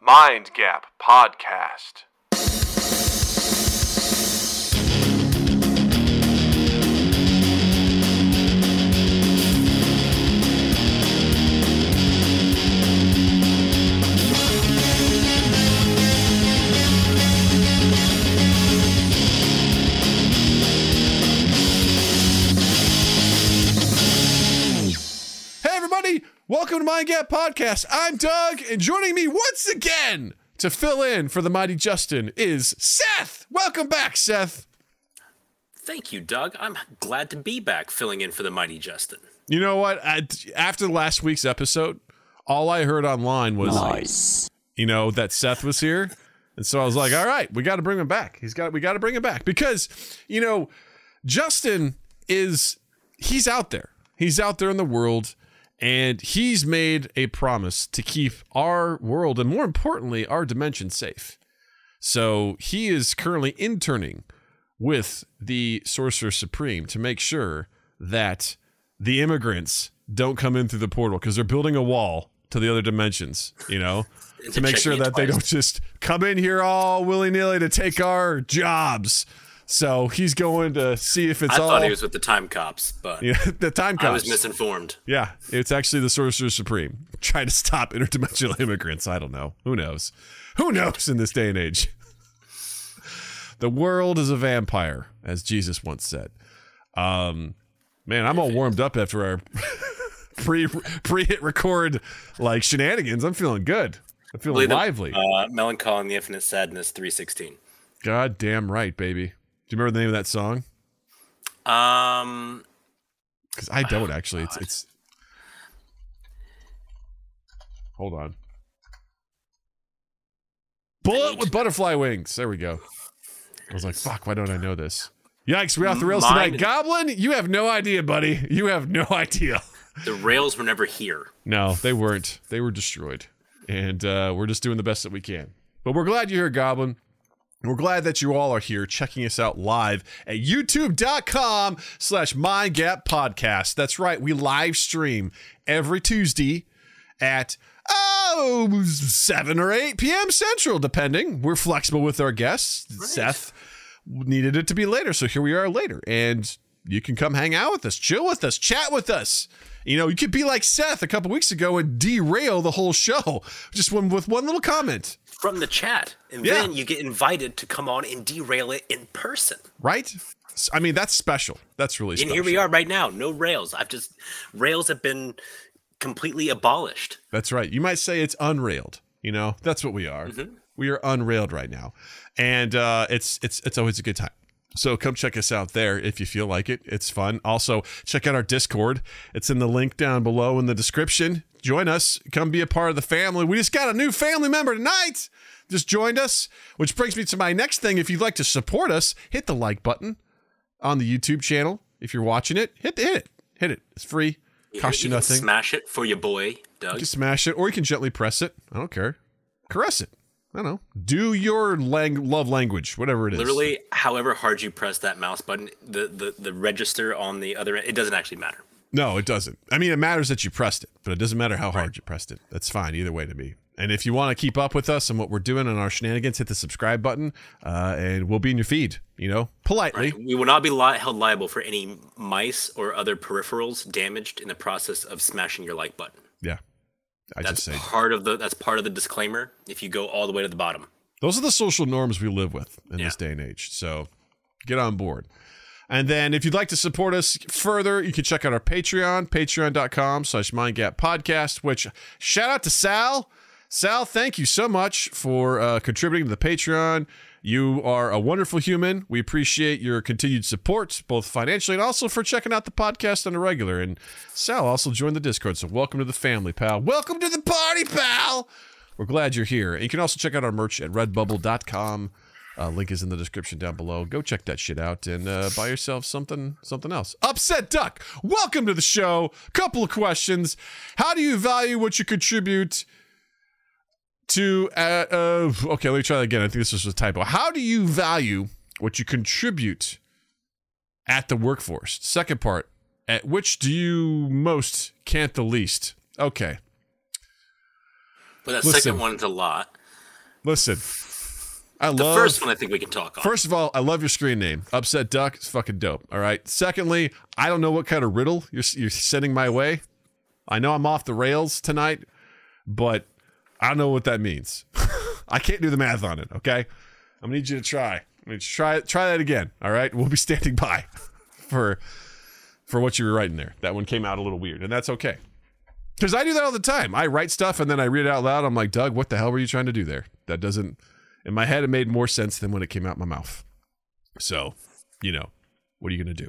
Mind Gap Podcast. Welcome to Mind Gap Podcast. I'm Doug, and joining me once again to fill in for the mighty Justin is Seth. Welcome back, Seth. Thank you, Doug. I'm glad to be back filling in for the mighty Justin. You know what? I, after last week's episode, all I heard online was, you know, that Seth was here. And so I was like, all right, we got to bring him back. He's got, we got to bring him back because, you know, Justin is, he's out there. He's out there in the world and he's made a promise to keep our world and more importantly, our dimension safe. So he is currently interning with the Sorcerer Supreme to make sure that the immigrants don't come in through the portal because they're building a wall to the other dimensions, you know, to make sure that they don't just come in here all willy nilly to take our jobs. So he's going to see if it's I all thought he was with the time cops, but yeah, the time cops. I was misinformed. Yeah, it's actually the Sorcerer Supreme trying to stop interdimensional immigrants. I don't know. Who knows? Who knows in this day and age? The world is a vampire, as Jesus once said. Um, man, I'm all warmed up after our pre pre hit record like shenanigans. I'm feeling good. I'm feeling Believe the- lively. Uh, Mellon Collie and the Infinite Sadness 316. God damn right, baby. Do you remember the name of that song? Um, Because I don't actually. It's it's. Hold on. Bullet with butterfly wings. There we go. I was like, fuck, why don't I know this? Yikes, we're off the rails Mine- tonight. Goblin, you have no idea, buddy. You have no idea. the rails were never here. No, they weren't. They were destroyed. And uh, we're just doing the best that we can. But we're glad you're here, Goblin. We're glad that you all are here checking us out live at youtube.com slash mindgap podcast. That's right. We live stream every Tuesday at oh 7 or 8 p.m. Central, depending. We're flexible with our guests. Seth needed it to be later, so here we are later. And you can come hang out with us, chill with us, chat with us. You know, you could be like Seth a couple weeks ago and derail the whole show just one, with one little comment, From the chat. And Yeah. then you get invited to come on and derail it in person. right? I mean, that's special. That's really And special. here we are right now. No rails. I've just, rails have been completely abolished. That's right. You might say it's unrailed. You know, that's what we are. We are unrailed right now, and uh, it's it's it's always a good time. So come check us out there if you feel like it. It's fun. Also, check out our Discord. It's in the link down below in the description. Join us. Come be a part of the family. We just got a new family member tonight. Just joined us, which brings me to my next thing. If you'd like to support us, hit the like button on the YouTube channel. If you're watching it, hit the, hit it. Hit it. It's free. Cost you can nothing. Smash it for your boy, Doug. You can smash it, or you can gently press it. I don't care. Caress it. I don't know. Do your lang- love language, whatever it is. Literally, however hard you press that mouse button, the, the, the register on the other end, it doesn't actually matter. No, it doesn't. I mean, it matters that you pressed it, but it doesn't matter how hard you pressed it. That's fine either way to me. And if you want to keep up with us and what we're doing and our shenanigans, hit the subscribe button, uh, and we'll be in your feed. You know, politely. We will not be li- held liable for any mice or other peripherals damaged in the process of smashing your like button. Yeah, I That's just say part of the that's part of the disclaimer. If you go all the way to the bottom, those are the social norms we live with in this day and age. So get on board. And then if you'd like to support us further, you can check out our Patreon, patreon.com slash mindgap podcast, which shout out to Sal. Sal, thank you so much for uh, contributing to the Patreon. You are a wonderful human. We appreciate your continued support, both financially and also for checking out the podcast on a regular. And Sal also joined the Discord, so welcome to the family, pal. Welcome to the party, pal. We're glad you're here. And you can also check out our merch at redbubble.com. Uh, link is in the description down below. Go check that shit out and uh, buy yourself something something else. Upset Duck, welcome to the show. Couple of questions. How do you value what you contribute to? Uh, uh, okay, let me try that again. I think this was a typo. How do you value what you contribute at the workforce? Second part. At which do you most can't the least? Okay. but that Listen. second one's a lot. Listen, I love The love first one I think we can talk on. First of all, I love your screen name. Upset Duck is fucking dope. All right. Secondly, I don't know what kind of riddle you're you're sending my way. I know I'm off the rails tonight, but I don't know what that means. I can't do the math on it. Okay. I'm gonna need you to try. I'm gonna try try that again. All right. We'll be standing by for for what you were writing there. That one came out a little weird, and that's okay. Because I do that all the time. I write stuff and then I read it out loud. I'm like, Doug, what the hell were you trying to do there? That doesn't, in my head, it made more sense than when it came out my mouth. So, you know, what are you to do?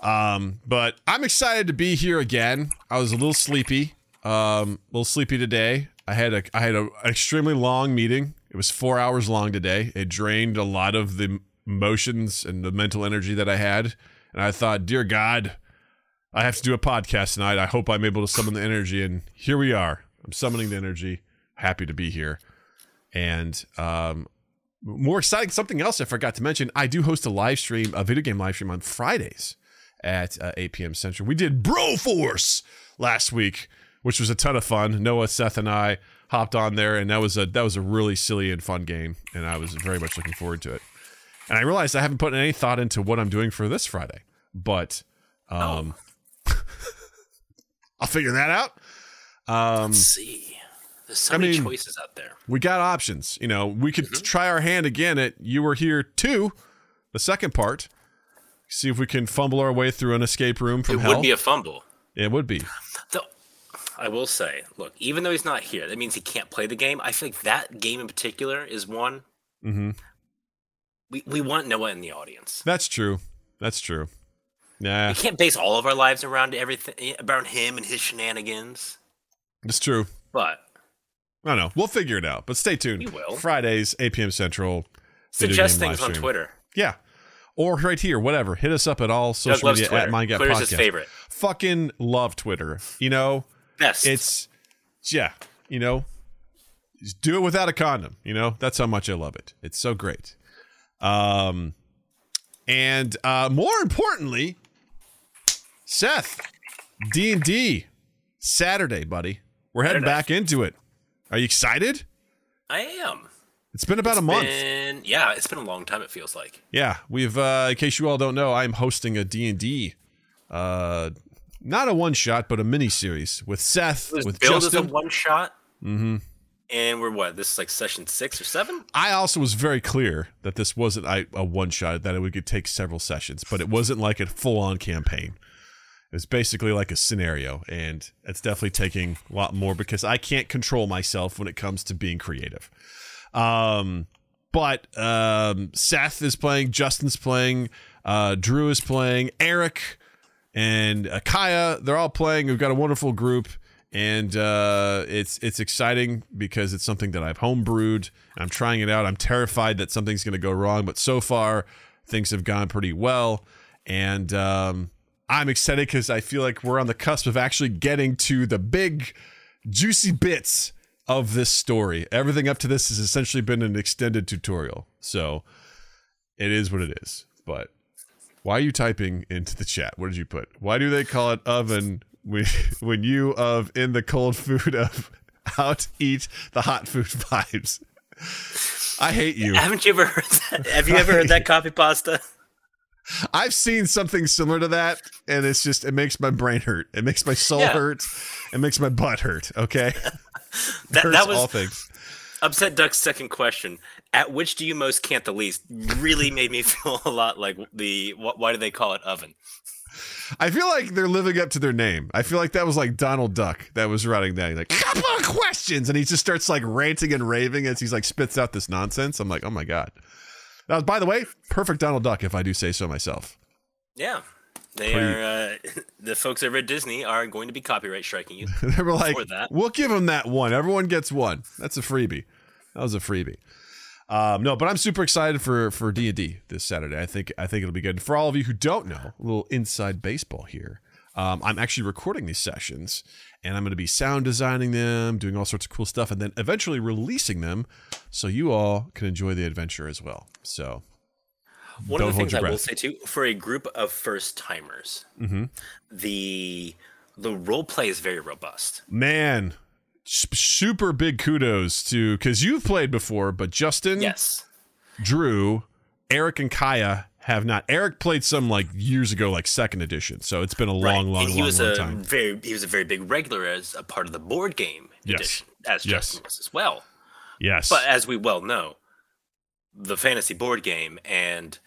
Um, but I'm excited to be here again. I was a little sleepy, um, a little sleepy today. I had a, I had a, an extremely long meeting. It was four hours long today. It drained a lot of the emotions and the mental energy that I had. And I thought, dear God, I have to do a podcast tonight. I hope I'm able to summon the energy. And here we are. I'm summoning the energy. Happy to be here. And um, more exciting, something else I forgot to mention. I do host a live stream, a video game live stream on Fridays at uh, 8 p.m. Central. We did Broforce last week, which was a ton of fun. Noah, Seth, and I hopped on there, and that was a that was a really silly and fun game, and I was very much looking forward to it. And I realized I haven't put any thought into what I'm doing for this Friday, but um, I'll figure that out. Um, Let's see. There's so I many mean- choices out there. we got options. You know, we could try our hand again at We Were Here Too, the second part. See if we can fumble our way through an escape room from It hell. would be a fumble. it would be. Though, I will say, look, even though he's not here, that means he can't play the game. I think that game in particular is one hmm we, we want Noah in the audience. That's true. That's true. Yeah. We can't base all of our lives around everything around him and his shenanigans. it's true. But I don't know. We'll figure it out. But stay tuned. We will. Fridays, 8 p.m. Central. suggest things on. Twitter. Yeah. Or right here, whatever. Hit us up at all social loves media at MindGap Twitter's Podcast. his favorite. Fucking love Twitter. You know, Best. it's yeah, you know, just do it without a condom. You know, that's how much I love it. It's so great. Um, and uh, more importantly, Seth, D and D, Saturday, buddy. We're heading back into it. Are you excited? I am. It's been about a month. Been- yeah, it's been a long time. It feels like. Yeah, we've. Uh, in case you all don't know, I'm hosting a D and D, uh, not a one shot, but a mini series with Seth, with billed as a Justin. one shot, mm-hmm. and we're what? This is like session six or seven. I also was very clear that this wasn't a one shot; that it would could take several sessions, but it wasn't like a full on campaign. It was basically like a scenario, and it's definitely taking a lot more because I can't control myself when it comes to being creative. Um, but um, Seth is playing, Justin's playing, uh, Drew is playing, Eric and Akaya. They're all playing. We've got a wonderful group, and uh, it's it's exciting because it's something that I've homebrewed. I'm trying it out. I'm terrified that something's going to go wrong, but so far things have gone pretty well, and um, I'm excited because I feel like we're on the cusp of actually getting to the big, juicy bits of this story. Everything up to this has essentially been an extended tutorial, so it is what it is. But why are you typing into the chat? What did you put? Why do they call it oven when when you of in the cold food of out eat the hot food vibes? I hate you. Haven't you ever heard that? Have you ever heard that copy pasta? I've seen something similar to that, and it's just it makes my brain hurt. It makes my soul Yeah. hurt. It makes my butt hurt. Okay, That, hurts that was all things. Upset Duck's second question. At which do you most can't the least? Really made me feel a lot like the wh- why do they call it oven? I feel like they're living up to their name. I feel like that was like Donald Duck that was writing that. He's like, couple of questions. And he just starts like ranting and raving as he's like spits out this nonsense. I'm like, oh my God. That was, by the way, perfect Donald Duck, if I do say so myself. Yeah, they are. Uh, the folks over at Disney are going to be copyright striking you. they were like, that. we'll give them that one. Everyone gets one. That's a freebie. That was a freebie. Um, no, but I'm super excited for for D and D this Saturday. I think I think it'll be good. For all of you who don't know, a little inside baseball here. Um, I'm actually recording these sessions, and I'm going to be sound designing them, doing all sorts of cool stuff, and then eventually releasing them, so you all can enjoy the adventure as well. So One Don't of the things I will say too, for a group of first timers, Mhm. the the role play is very robust. man, super big kudos to because you've played before, but Justin, Yes. Drew, Eric, and Kaya have not. Eric played some like years ago, like second edition. So it's been a Right. long, long, and he long, was long a time. very he was a very big regular as a part of the board game Yes. edition, as Yes. Justin was as well. Yes, But as we well know, the fantasy board game and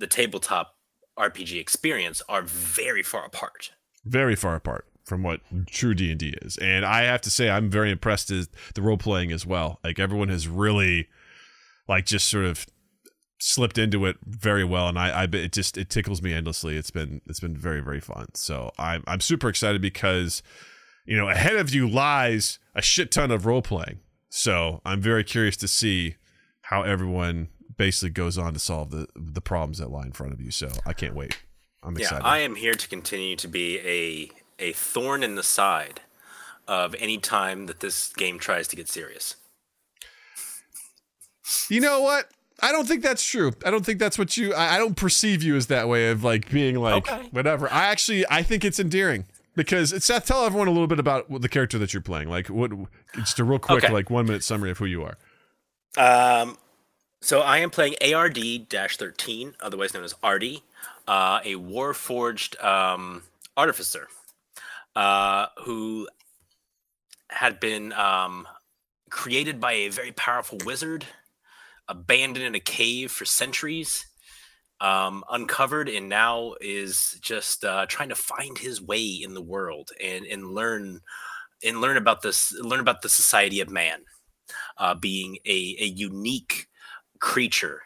the tabletop RPG experience are very far apart. very far apart from what true D and D is. And I have to say, I'm very impressed with the role playing as well. Like everyone has really, like, just sort of slipped into it very well, and I, I it just it tickles me endlessly. It's been it's been very very fun. So I'm I'm super excited because you know ahead of you lies a shit ton of role playing. So I'm very curious to see how everyone basically goes on to solve the the problems that lie in front of you. So I can't wait. I'm excited. Yeah. I am here to continue to be a a thorn in the side of any time that this game tries to get serious. You know what? I don't think that's true. I don't think that's what you. I, I don't perceive you as that way of like being like Okay. whatever. I actually I think it's endearing because it's Seth. Tell everyone a little bit about the character that you're playing. Like what? Just a real quick Okay. like one minute summary of who you are. Um, so I am playing ARD-13, otherwise known as Artie, uh, a Warforged um, artificer uh, who had been um, created by a very powerful wizard, abandoned in a cave for centuries, um, uncovered, and now is just uh, trying to find his way in the world and and learn and learn about this, learn about the society of man uh, being a, a unique creature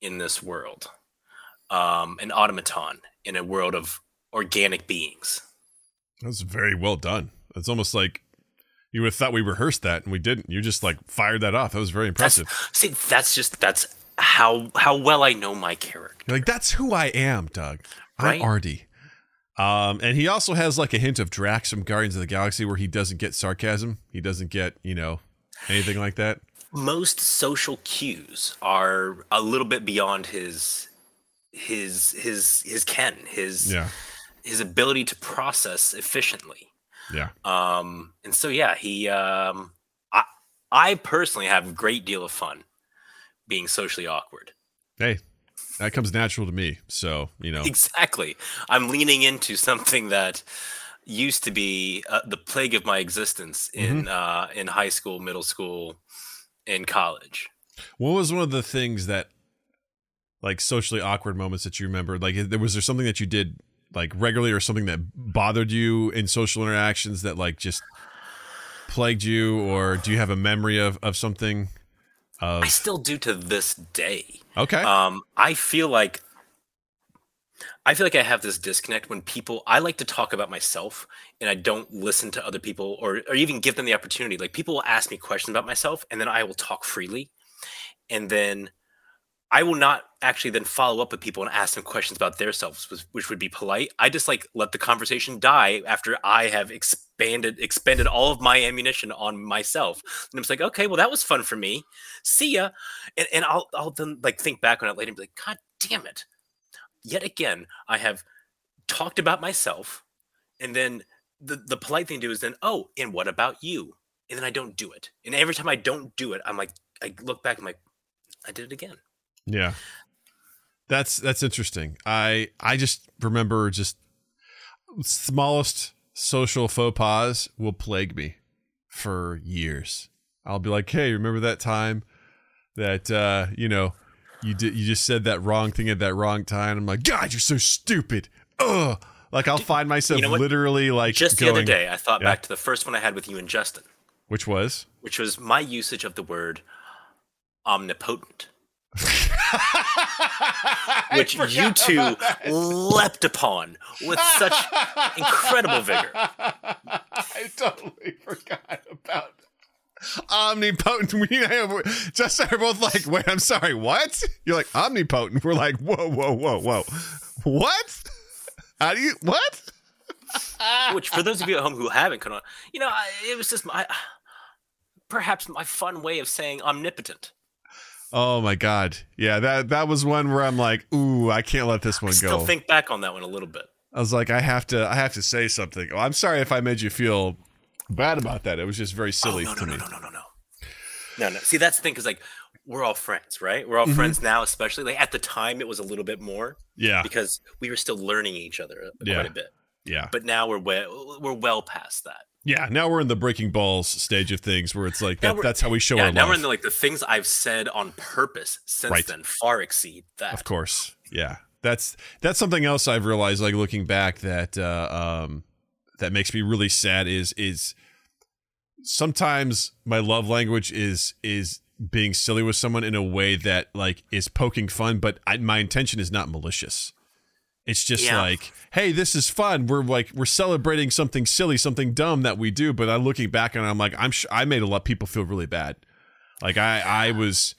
in this world, um, an automaton in a world of organic beings. That's very well done. It's almost like you would have thought we rehearsed that and we didn't. You just like fired that off. That was very That's, impressive. see, that's just that's how how well I know my character. You're like that's who I am, Doug. Right? I'm Artie. Um, and he also has like a hint of Drax from Guardians of the Galaxy, where he doesn't get sarcasm. He doesn't get you know anything like that. Most social cues are a little bit beyond his his his his ken, his Yeah, his ability to process efficiently. yeah. Um, and so yeah, he um, I I personally have a great deal of fun being socially awkward. Hey, that comes natural to me. So you know, Exactly. I'm leaning into something that used to be uh, the plague of my existence in uh, in high school, middle school, and college. what was one of the things that like socially awkward moments that you remember? Like, there was there something that you did like regularly, or something that bothered you in social interactions that like just plagued you, or do you have a memory of of something? Of I still do to this day. okay, Um, I feel like I feel like I have this disconnect when people I like to talk about myself and I don't listen to other people or or even give them the opportunity. Like people will ask me questions about myself and then I will talk freely. And then I will not actually then follow up with people and ask them questions about their selves, which, which would be polite. I just like let the conversation die after I have expanded expended all of my ammunition on myself. And I'm just like, okay, well that was fun for me. See ya and, and I'll I'll then like think back on it later and be like, God damn it. Yet again, I have talked about myself, and then the, the polite thing to do is then, oh, and what about you? And then I don't do it. And every time I don't do it, I'm like, I look back, I'm like, I did it again. Yeah. That's that's interesting. I I just remember just smallest social faux pas will plague me for years. I'll be like, "Hey, remember that time that uh, you know, you did you just said that wrong thing at that wrong time?" I'm like, "God, you're so stupid." Ugh. Like I'll find myself You know literally like Just the other day, I thought Yeah. back to the first one I had with you and Justin, which was which was my usage of the word omnipotent, which you two leapt upon with such incredible vigor. I totally forgot about omnipotent. We just are both like, wait, I'm sorry, what? You're like omnipotent. We're like, whoa, whoa, whoa, whoa, what? How do you what? which for those of you at home who haven't caught on, you know, I, it was just my perhaps my fun way of saying omnipotent. Oh my god, yeah that that was one where I'm like, ooh, I can't let this one I still go. think back on that one a little bit. I was like, I have to, I have to say something. Oh, I'm sorry if I made you feel bad about that. It was just very silly oh, no, to no, me. no, no, no, no, no, no. See, that's the thing, because like we're all friends, right? We're all Mhm. friends now, especially like at the time, it was a little bit more Yeah, because we were still learning each other Yeah. quite a bit. yeah, But now we're well, we're well past that. yeah. Now we're in the breaking balls stage of things where it's like that, that's how we show yeah, our now love. we're in the like the things I've said on purpose since Right. then far exceed that. Of course. Yeah. That's that's something else I've realized like looking back that uh um that makes me really sad is is sometimes my love language is is being silly with someone in a way that like is poking fun but I, my intention is not malicious. It's just Yeah. like, hey, this is fun. We're like we're celebrating something silly, something dumb that we do, but I'm looking back and I'm like I'm sure I made a lot of people feel really bad. Like I I was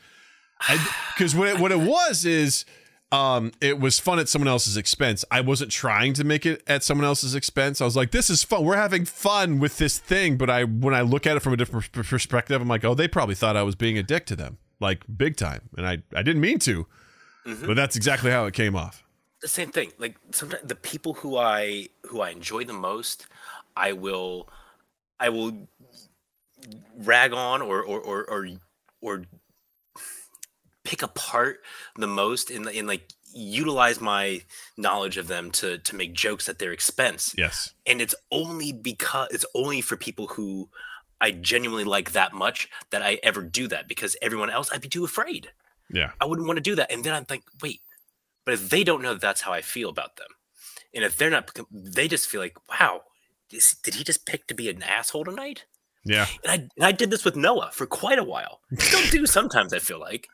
because what it, what it was is um it was fun at someone else's expense. I wasn't trying to make it at someone else's expense. I was like this is fun. We're having fun with this thing. But i when i look at it from a different pers- perspective i'm like oh they probably thought i was being a dick to them like big time. And i i didn't mean to Mhm. but that's exactly how it came off. The same thing. Like sometimes the people who I who I enjoy the most, I will I will rag on or or or or, or pick apart the most and, in like utilize my knowledge of them to to make jokes at their expense. yes And it's only because it's only for people who I genuinely like that much that I ever do that because everyone else I'd be too afraid. yeah I wouldn't want to do that. And then I'm like, wait, but if they don't know that that's how I feel about them, and if they're not, they just feel like, wow, is, did he just pick to be an asshole tonight? yeah And I, and I did this with Noah for quite a while. Still do sometimes. I feel like,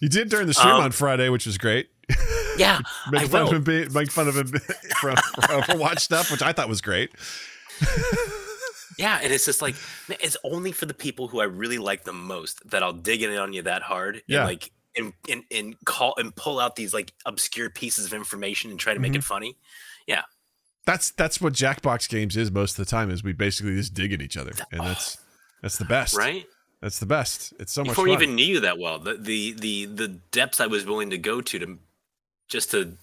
you did during the stream Um, on friday which was great yeah, make I fun will. of him be- make fun of him from overwatch stuff which i thought was great yeah. And it's just like, man, it's only for the people who I really like the most that I'll dig in on you that hard. Yeah. And like, and, and, and call and pull out these like obscure pieces of information and try to make Mm-hmm. it funny. Yeah, that's that's what Jackbox games is most of the time is we basically just dig at each other and that's that's the best Right. That's the best. It's so much before fun. we even knew you that well the, the the the depths i was willing to go to to just to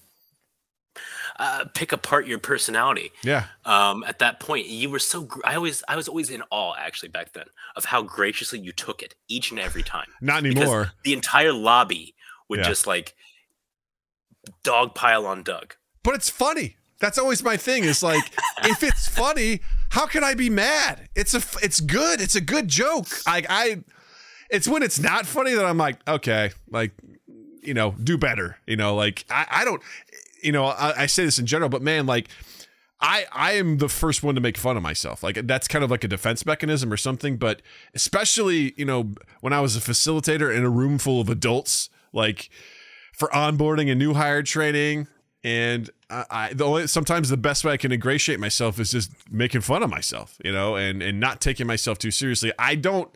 uh, pick apart your personality. Yeah. Um at that point you were so gr- i always i was always in awe actually back then of how graciously you took it each and every time. Not Because anymore. the entire lobby would Yeah. just like dog pile on doug. But it's funny. That's always my thing is like if it's funny how can i be mad it's a it's good it's a good joke i i it's when it's not funny that i'm like okay like you know do better you know like i i don't you know i, I say this in general but man like I, I am the first one to make fun of myself. Like that's kind of like a defense mechanism or something. But especially, you know, when I was a facilitator in a room full of adults, like for onboarding and new hire training, and I, I the only sometimes the best way I can ingratiate myself is just making fun of myself, you know, and and not taking myself too seriously. I don't.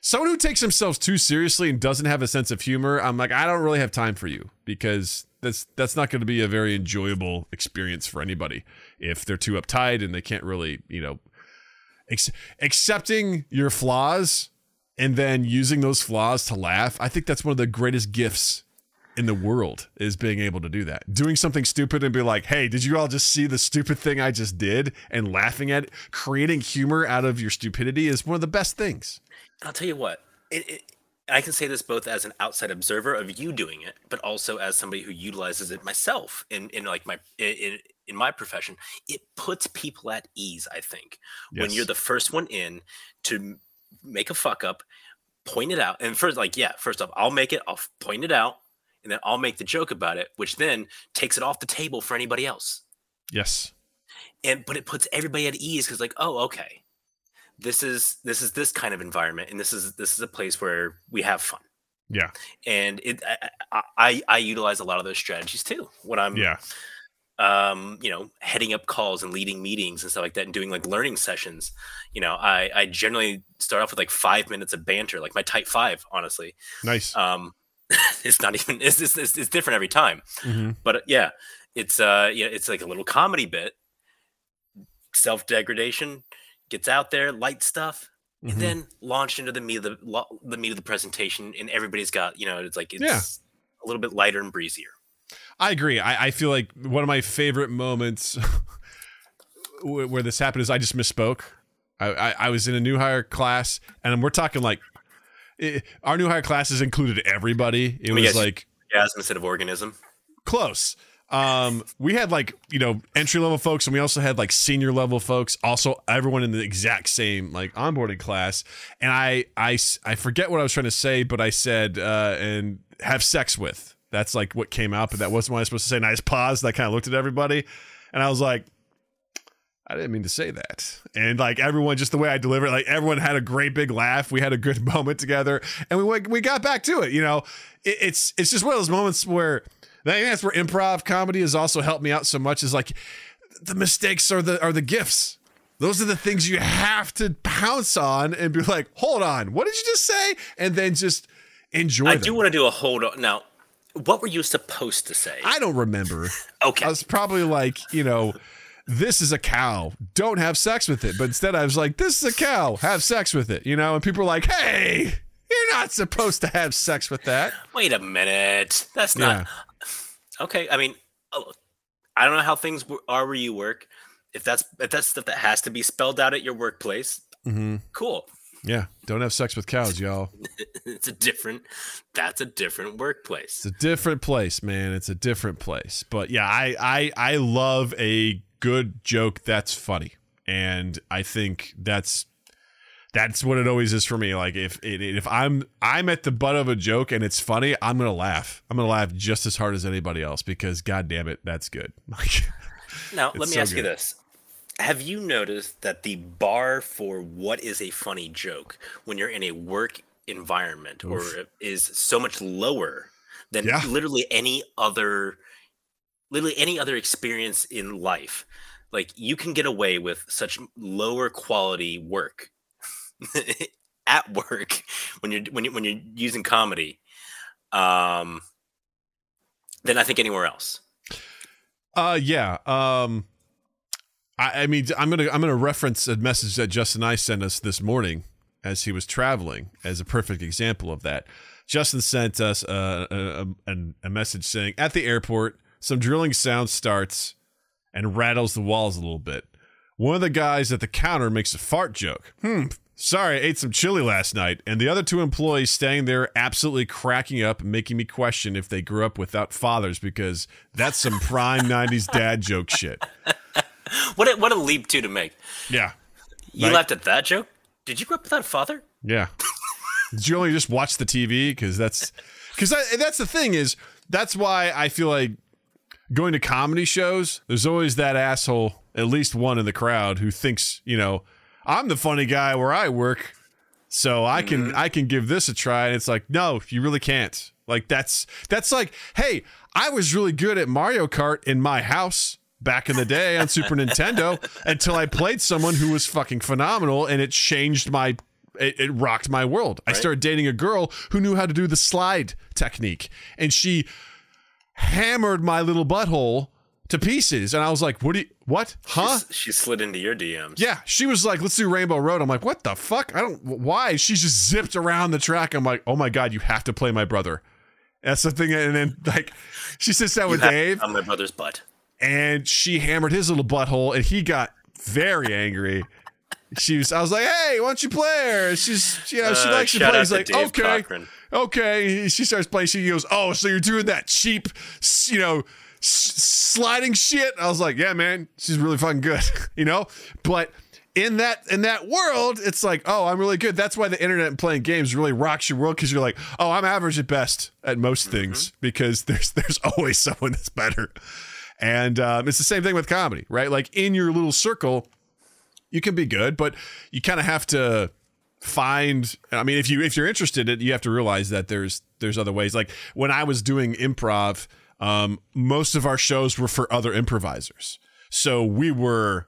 Someone who takes themselves too seriously and doesn't have a sense of humor, I'm like, I don't really have time for you because that's that's not going to be a very enjoyable experience for anybody if they're too uptight and they can't really, you know, ex- accepting your flaws and then using those flaws to laugh. I think that's one of the greatest gifts in the world is being able to do that. Doing something stupid and be like, "Hey, did you all just see the stupid thing I just did?" and laughing at it, creating humor out of your stupidity is one of the best things. I'll tell you what. It, it, I can say this both as an outside observer of you doing it, but also as somebody who utilizes it myself in, in like my in, in my profession. It puts people at ease. I think when you're the first one in to make a fuck up, point it out, and first, like, yeah, first off, I'll make it. I'll point it out, and then I'll make the joke about it, which then takes it off the table for anybody else. Yes. And but it puts everybody at ease because, like, oh, okay, this is this is this kind of environment, and this is this is a place where we have fun Yeah. and it I, I I utilize a lot of those strategies too when I'm Yeah. um you know heading up calls and leading meetings and stuff like that and doing like learning sessions you know I I generally start off with like five minutes of banter like my type five honestly Nice. um it's not even it's it's, it's, different every time hmm but uh, yeah it's uh yeah it's like a little comedy bit self degradation gets out there light stuff Mhm. and then launched into the meat of the lo- the meat of the presentation, and everybody's got you know it's like it's Yeah. a little bit lighter and breezier. I agree. I, I feel like one of my favorite moments where this happened is I just misspoke. I, I, I was in a new hire class, and we're talking like it, our new hire classes included everybody. It was like Orgasm instead of organism. close. Um, we had like you know entry level folks, and we also had like senior level folks. Also, everyone in the exact same like onboarding class. And I I I forget what I was trying to say, but I said uh, and have sex with. That's like what came out, but that wasn't what I was supposed to say. And I just paused. And I kind of looked at everybody, and I was like. I didn't mean to say that. And like everyone, just the way I delivered, like everyone had a great big laugh. We had a good moment together, and we we got back to it. You know, it, it's it's just one of those moments where I think that's where improv comedy has also helped me out so much. Is like the mistakes are the are the gifts. Those are the things you have to pounce on and be like, hold on, what did you just say? And then just enjoy. I them. do want to do a hold on now. What were you supposed to say? I don't remember. okay. I was probably like, you know, this is a cow. Don't have sex with it. But instead, I was like, this is a cow. Have sex with it. You know, and people are like, hey, you're not supposed to have sex with that. Wait a minute. That's not okay. I mean, oh, I don't know how things are where you work. If that's if that's stuff that has to be spelled out at your workplace, Mm-hmm. cool. Yeah. Don't have sex with cows, y'all. it's a different. That's a different workplace. It's a different place, man. It's a different place. But yeah, I I I love a good joke that's funny, and I think that's that's what it always is for me. Like if if I'm I'm at the butt of a joke and it's funny, I'm gonna laugh. I'm gonna laugh just as hard as anybody else because god damn it, that's good. Like Now, let me so ask you this. Have you noticed that the bar for what is a funny joke when you're in a work environment or is so much lower than Yeah. literally any other literally any other experience in life? Like you can get away with such lower quality work at work when you're when you when you're using comedy um than I think anywhere else. Uh yeah. Um I, I mean I'm gonna I'm gonna reference a message that Justin and I sent us this morning as he was traveling as a perfect example of that. Justin sent us a, a, a, a message saying at the airport, some drilling sound starts and rattles the walls a little bit. One of the guys at the counter makes a fart joke. Hmm. Sorry, I ate some chili last night. And the other two employees staying there absolutely cracking up, making me question if they grew up without fathers because that's some prime 90s dad joke shit. What a, what a leap too to make. Yeah. You laughed at that joke? Did you grow up without a father? Yeah. Did you only just watch the TV? Because that's because that's the thing is that's why I feel like going to comedy shows. There's always that asshole, at least one in the crowd, who thinks you know I'm the funny guy where I work, so I can mm-hmm. I can give this a try. And it's like no, you really can't. Like that's that's like hey, I was really good at Mario Kart in my house back in the day on Super Nintendo until I played someone who was fucking phenomenal and it changed my it, it rocked my world. I started dating a girl who knew how to do the slide technique and she hammered my little butthole to pieces and I was like, "What do you what? Huh?" She, she slid into your DMs. Yeah, she was like, "Let's do Rainbow Road." I'm like, "What the fuck? I don't why?" She just zipped around the track. I'm like, "Oh my god, you have to play my brother." That's the thing. And then like, she sits down with Dave, on my brother's butt. and she hammered his little butthole, and he got very angry. She was. I was like, "Hey, why don't you play her?" She's, you know, she Uh, likes to play. He's like, Dave "Okay, Cochran. Okay." She starts playing. She goes, "Oh, so you're doing that cheap, you know, sliding shit?" I was like, "Yeah, man, she's really fucking good," you know. But in that in that world, it's like, "Oh, I'm really good." That's why the internet and playing games really rocks your world because you're like, "Oh, I'm average at best at most things," because there's there's always someone that's better. And um, it's the same thing with comedy, right? Like in your little circle, you can be good, but you kind of have to find. I mean, if you if you're interested, you have to realize that there's there's other ways. Like when I was doing improv, um, most of our shows were for other improvisers, so we were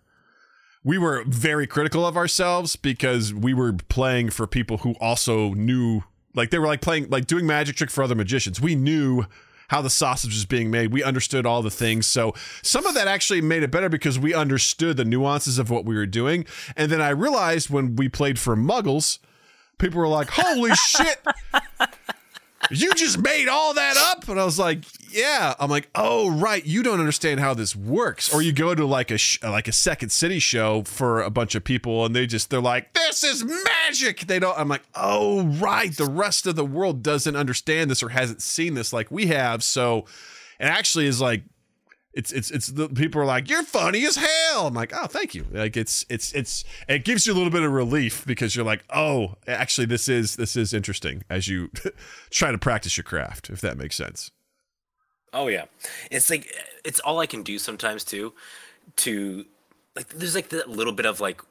we were very critical of ourselves because we were playing for people who also knew like they were like playing like doing magic trick for other magicians we knew how the sausage was being made. We understood all the things. So some of that actually made it better because we understood the nuances of what we were doing. And then i realized when we played for muggles people were like holy shit you just made all that up and i was like yeah. I'm like, oh right, you don't understand how this works. Or you go to like a sh- like a Second City show for a bunch of people, and they just they're like, this is magic. They don't. I'm like, oh right, the rest of the world doesn't understand this or hasn't seen this like we have. So, it actually is like. It's it's it's the people are like you're funny as hell. I'm like oh thank you. Like it's it's it's it gives you a little bit of relief because you're like oh actually this is this is interesting as you try to practice your craft if that makes sense. Oh yeah, it's like it's all I can do sometimes too. To like, there's like that little bit of like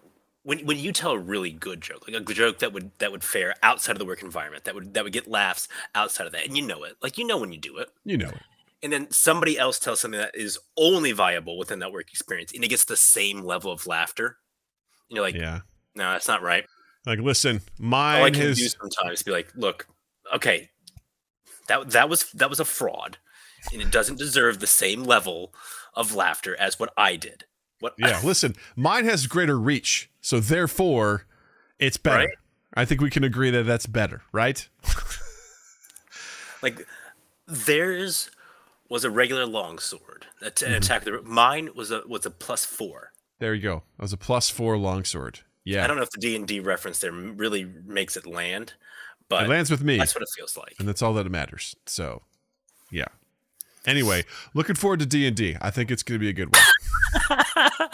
when when you tell a really good joke, like a joke that would that would fare outside of the work environment, that would that would get laughs outside of that, and you know it, like you know when you do it, You know it. And then somebody else tells something that is only viable within that work experience, and it gets the same level of laughter. And you're like, Yeah. no, that's not right. Like, listen, All I mine can do is sometimes be like, look, okay, that that was that was a fraud, and it doesn't deserve the same level of laughter as what I did. What? yeah. Listen, mine has greater reach, so therefore, it's better. Right. I think we can agree that that's better, right? like theirs was a regular longsword mm-hmm. that to attack the. Mine was a was a plus four. There you go. That was a plus four longsword. Yeah, I don't know if the D and D reference there really makes it land, but it lands with me, that's what it feels like. and that's all that matters. So, yeah. Anyway, looking forward to D and D. I think it's going to be a good one.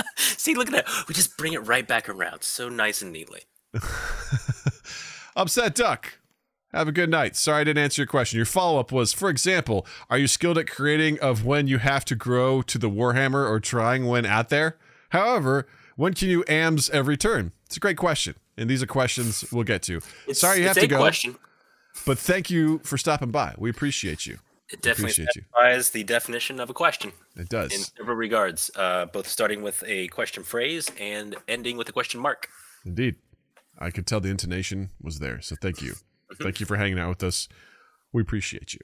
See, look at that. We just bring it right back around so nice and neatly. Upset Duck. Have a good night. Sorry I didn't answer your question. Your follow up was, for example, are you skilled at creating of when you have to grow to the Warhammer or trying when out there? However, when can you AMS every turn? It's a great question. And these are questions we'll get to. It's, Sorry you it's have to go, Question. but thank you for stopping by. We appreciate you. It definitely satisfies the definition of a question It does. in several regards, uh, both starting with a question phrase and ending with a question mark. Indeed. I could tell the intonation was there. So thank you. Thank you for hanging out with us. We appreciate you.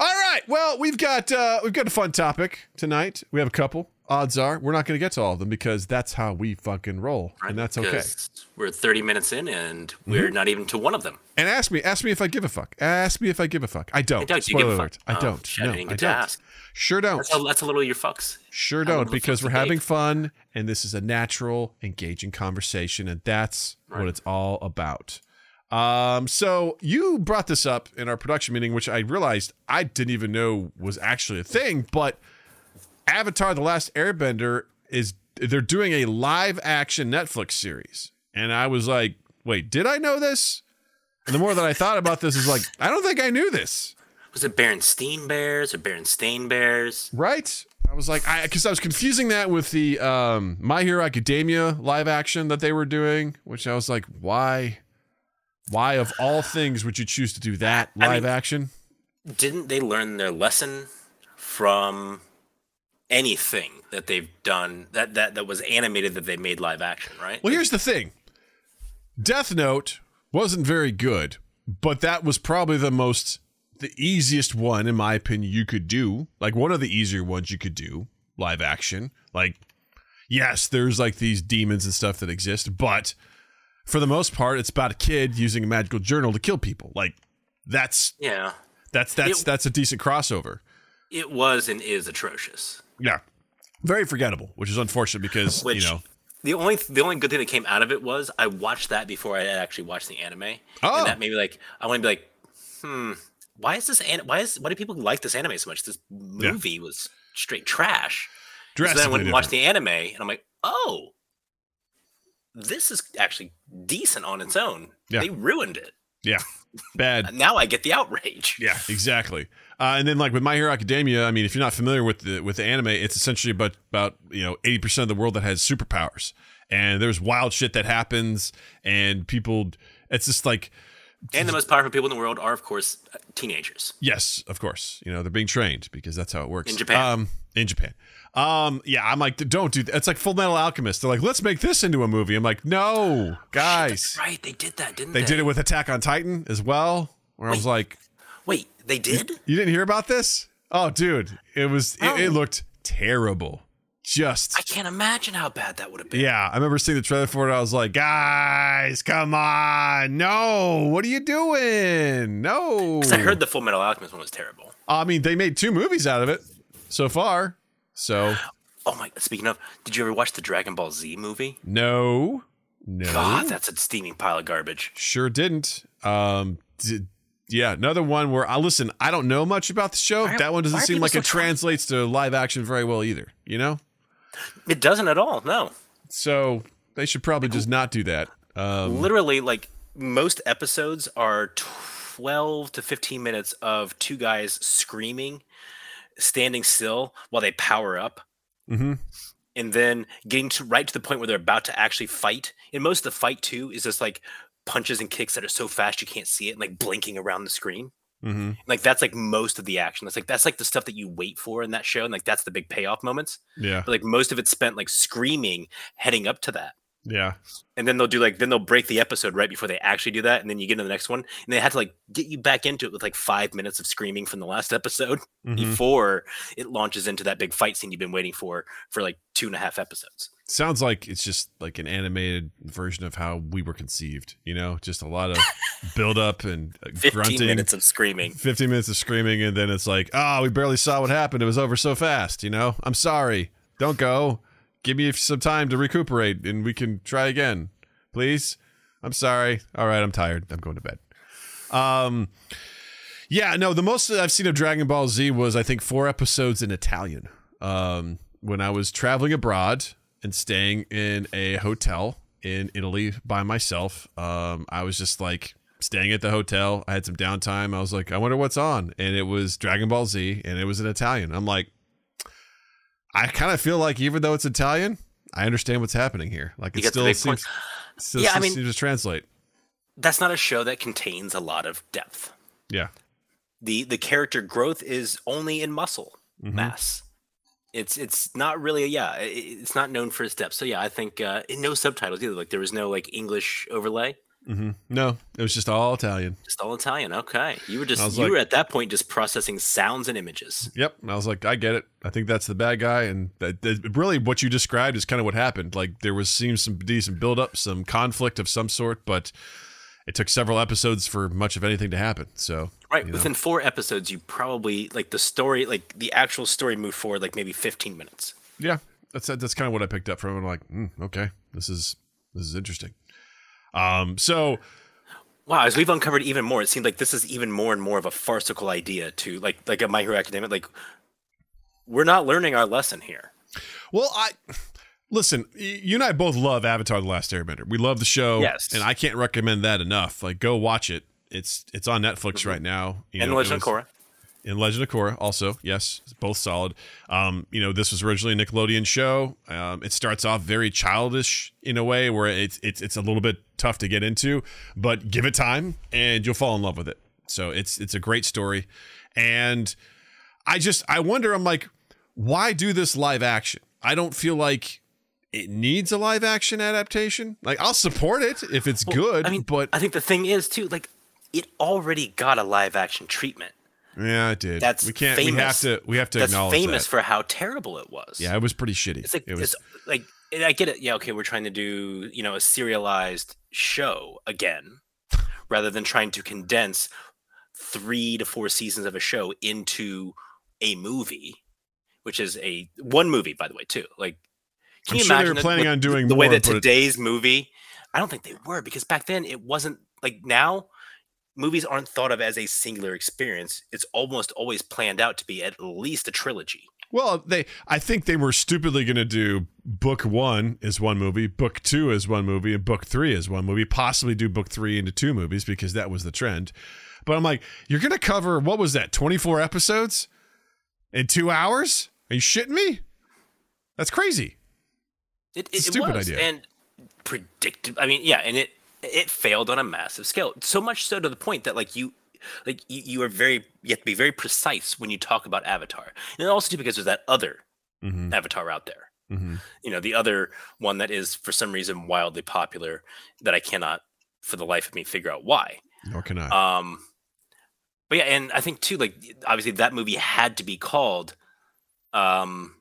All right. Well, we've got uh, we've got a fun topic tonight. We have a couple. Odds are we're not going to get to all of them because that's how we fucking roll, and that's okay. Mm-hmm. We're 30 minutes in and we're not even to one of them. And ask me, ask me if I give a fuck. Ask me if I give a fuck. I don't. Hey, Doug, do you Spoiler alert. I don't. shit, I no, I to don't. ask. Sure don't. That's a, that's a little of your fucks. Sure don't don't, know the because we're having fun and this is a natural, engaging conversation, and that's what it's all about. Um, so you brought this up in our production meeting, which I realized I didn't even know was actually a thing, but Avatar: The Last Airbender is they're doing a live action Netflix series, and I was like, wait, did I know this? And the more that I thought about this, is like, I don't think I knew this. Was it Berenstein Bears or Berenstain Bears? Right? I was like, I because I was confusing that with the um, My Hero Academia live action that they were doing, which I was like, why? Why of all things would you choose to do that I live mean- action? Didn't they learn their lesson from anything that they've done that, that, that was animated that they made live action, right? Well, here's the thing. Death Note wasn't very good, but that was probably the most the easiest one in my opinion you could do. Like one of the easier ones you could do live action. Like yes, there's like these demons and stuff that exist, but for the most part it's about a kid using a magical journal to kill people. Like that's yeah. that's that's It- that's a decent crossover. It was and is atrocious. Yeah. Very forgettable, which is unfortunate because, Which you know, the only the only good thing that came out of it was I watched that before I actually watched the anime, Oh. and that made me like I want to be like, hmm, why is this an- why is why do people like this anime so much? This movie was straight trash. So then I went and watched the anime, and I'm like, oh, this is actually decent on its own. Yeah. They ruined it. Yeah. Bad. Now I get the outrage. Yeah, exactly. Uh, and then like with My Hero Academia, I mean, if you're not familiar with the with the anime, it's essentially about about you know eighty percent of the world that has superpowers, and there's wild shit that happens, and people. It's just like And the most powerful people in the world are, of course, uh, teenagers. yes, of course, you know they're being trained because that's how it works In Japan. Um, in Japan. Um, yeah, I'm like, don't do that. It's like Fullmetal Alchemist. They're like, let's make this into a movie. I'm like, no, guys. Right? They did that, didn't They they? did it with Attack on Titan as well. Where I was like, Wait, they did? You didn't hear about this? Oh, dude, it was it, it Oh. looked terrible, just I can't imagine how bad that would have been. yeah. I remember seeing the trailer for it. I was like, guys, come on, no, what are you doing? No, Because I heard the Fullmetal Alchemist one was terrible. I mean, they made two movies out of it so far. So Oh my! Speaking of, did you ever watch the Dragon Ball Z movie? no, no, God, that's a steaming pile of garbage. sure didn't. Um, d- yeah, another one where I listen. I don't know much about the show. Why that one doesn't seem like it translates to live action very well either. You know, It doesn't at all. No, so they should probably just not do that. Um, literally, like most episodes are twelve to fifteen minutes of two guys screaming, standing still while they power up. mhm. and then getting to right to the point where they're about to actually fight. And most of the fight too is just like punches and kicks that are so fast you can't see it, and like blinking around the screen. hmm Like that's like most of the action. That's like that's like the stuff that you wait for in that show, and like that's the big payoff moments. Yeah, But like most of it's spent like screaming heading up to that. Yeah, And then they'll do like then they'll break the episode right before they actually do that, and then you get into the next one, and they had to like get you back into it with like five minutes of screaming from the last episode mhm. before it launches into that big fight scene you've been waiting for for like two and a half episodes. Sounds like it's just like an animated version of how we were conceived. You know, just a lot of build up and uh, 15 grunting. minutes of screaming. 15 minutes of screaming and then it's like oh we barely saw what happened it was over so fast you know i'm sorry don't go give me some time to recuperate and we can try again. Please? I'm sorry. All right i'm tired. I'm going to bed. Um yeah no the most i've seen of dragon ball z was i think four episodes in italian. Um when i was traveling abroad and staying in a hotel in italy by myself um i was just like staying at the hotel. I had some downtime. I was like i wonder what's on. And it was dragon ball z and it was in italian. I'm like i kind of feel like even though it's italian i understand what's happening here like it still seems still Yeah, I mean- seems to translate That's not a show that contains a lot of depth. yeah The the character growth is only in muscle Mhm. mass. It's it's not really yeah, it's not known for its depth. So yeah, I think uh and no subtitles either. Like there was no like English overlay. Hmm no it was just all italian Just all Italian. Okay. You were just you like- were at that point just processing sounds and images. Yep. And I was like, I get it. I think that's the bad guy. And that, that- really, what you described is kind of what happened. Like there was seems some decent build up, some conflict of some sort, but it took several episodes for much of anything to happen. So Right. you know. Within four episodes, you probably like the story, like the actual story moved forward like maybe 15 minutes. yeah, that's that's kind of what I picked up from it. I'm like, mm, okay, this is this is interesting. Um, so Wow, as we've uncovered even more, it seems like this is even more and more of a farcical idea to like like a My Hero Academia. Like we're not learning our lesson here. Well, I listen. You and I both love Avatar: The Last Airbender. We love the show, Yes. and I can't recommend that enough. Like, go watch it. It's it's on Netflix right now. You and know, Legend of Korra. And Legend of Korra also. Yes, both solid. Um, you know, this was originally a Nickelodeon show. Um, it starts off very childish in a way where it's it's it's a little bit tough to get into, but give it time and you'll fall in love with it. So it's it's a great story, and I just I wonder. I'm like, why do this live action? I don't feel like it needs a live action adaptation. Like I'll support it if it's good, I mean, but I think the thing is too, like it already got a live action treatment. Yeah, it did. That's we can't. We have to. We have to That's acknowledge famous that. for how terrible it was. Yeah, it was pretty shitty. It's like it was. it's like I get it. Yeah, okay, we're trying to do you know a serialized show again, rather than trying to condense three to four seasons of a show into a movie, which is a one movie, by the way, too. Like, can I'm you sure they imagine were planning on doing the way that but it- today's movie? I don't think they were because back then it wasn't like now. Movies aren't thought of as a singular experience. It's almost always planned out to be at least a trilogy. Well, they I think they were stupidly going to do book 1 is one movie, book 2 is one movie, and book 3 is one movie, possibly do book 3 into two movies because that was the trend. But I'm like, you're going to cover what was that? 24 episodes in 2 hours? Are you shitting me? That's crazy. It, It's it, a stupid was, idea. and predicted. I mean, yeah, and it it failed on a massive scale. So much so to the point that like you, like you, you are very you have to be very precise when you talk about Avatar, and also too because there's that other Mhm. Avatar out there. Mhm. You know, the other one that is for some reason wildly popular that I cannot, for the life of me, figure out why. Nor can I. Um, but yeah, and I think too, like obviously that movie had to be called, um,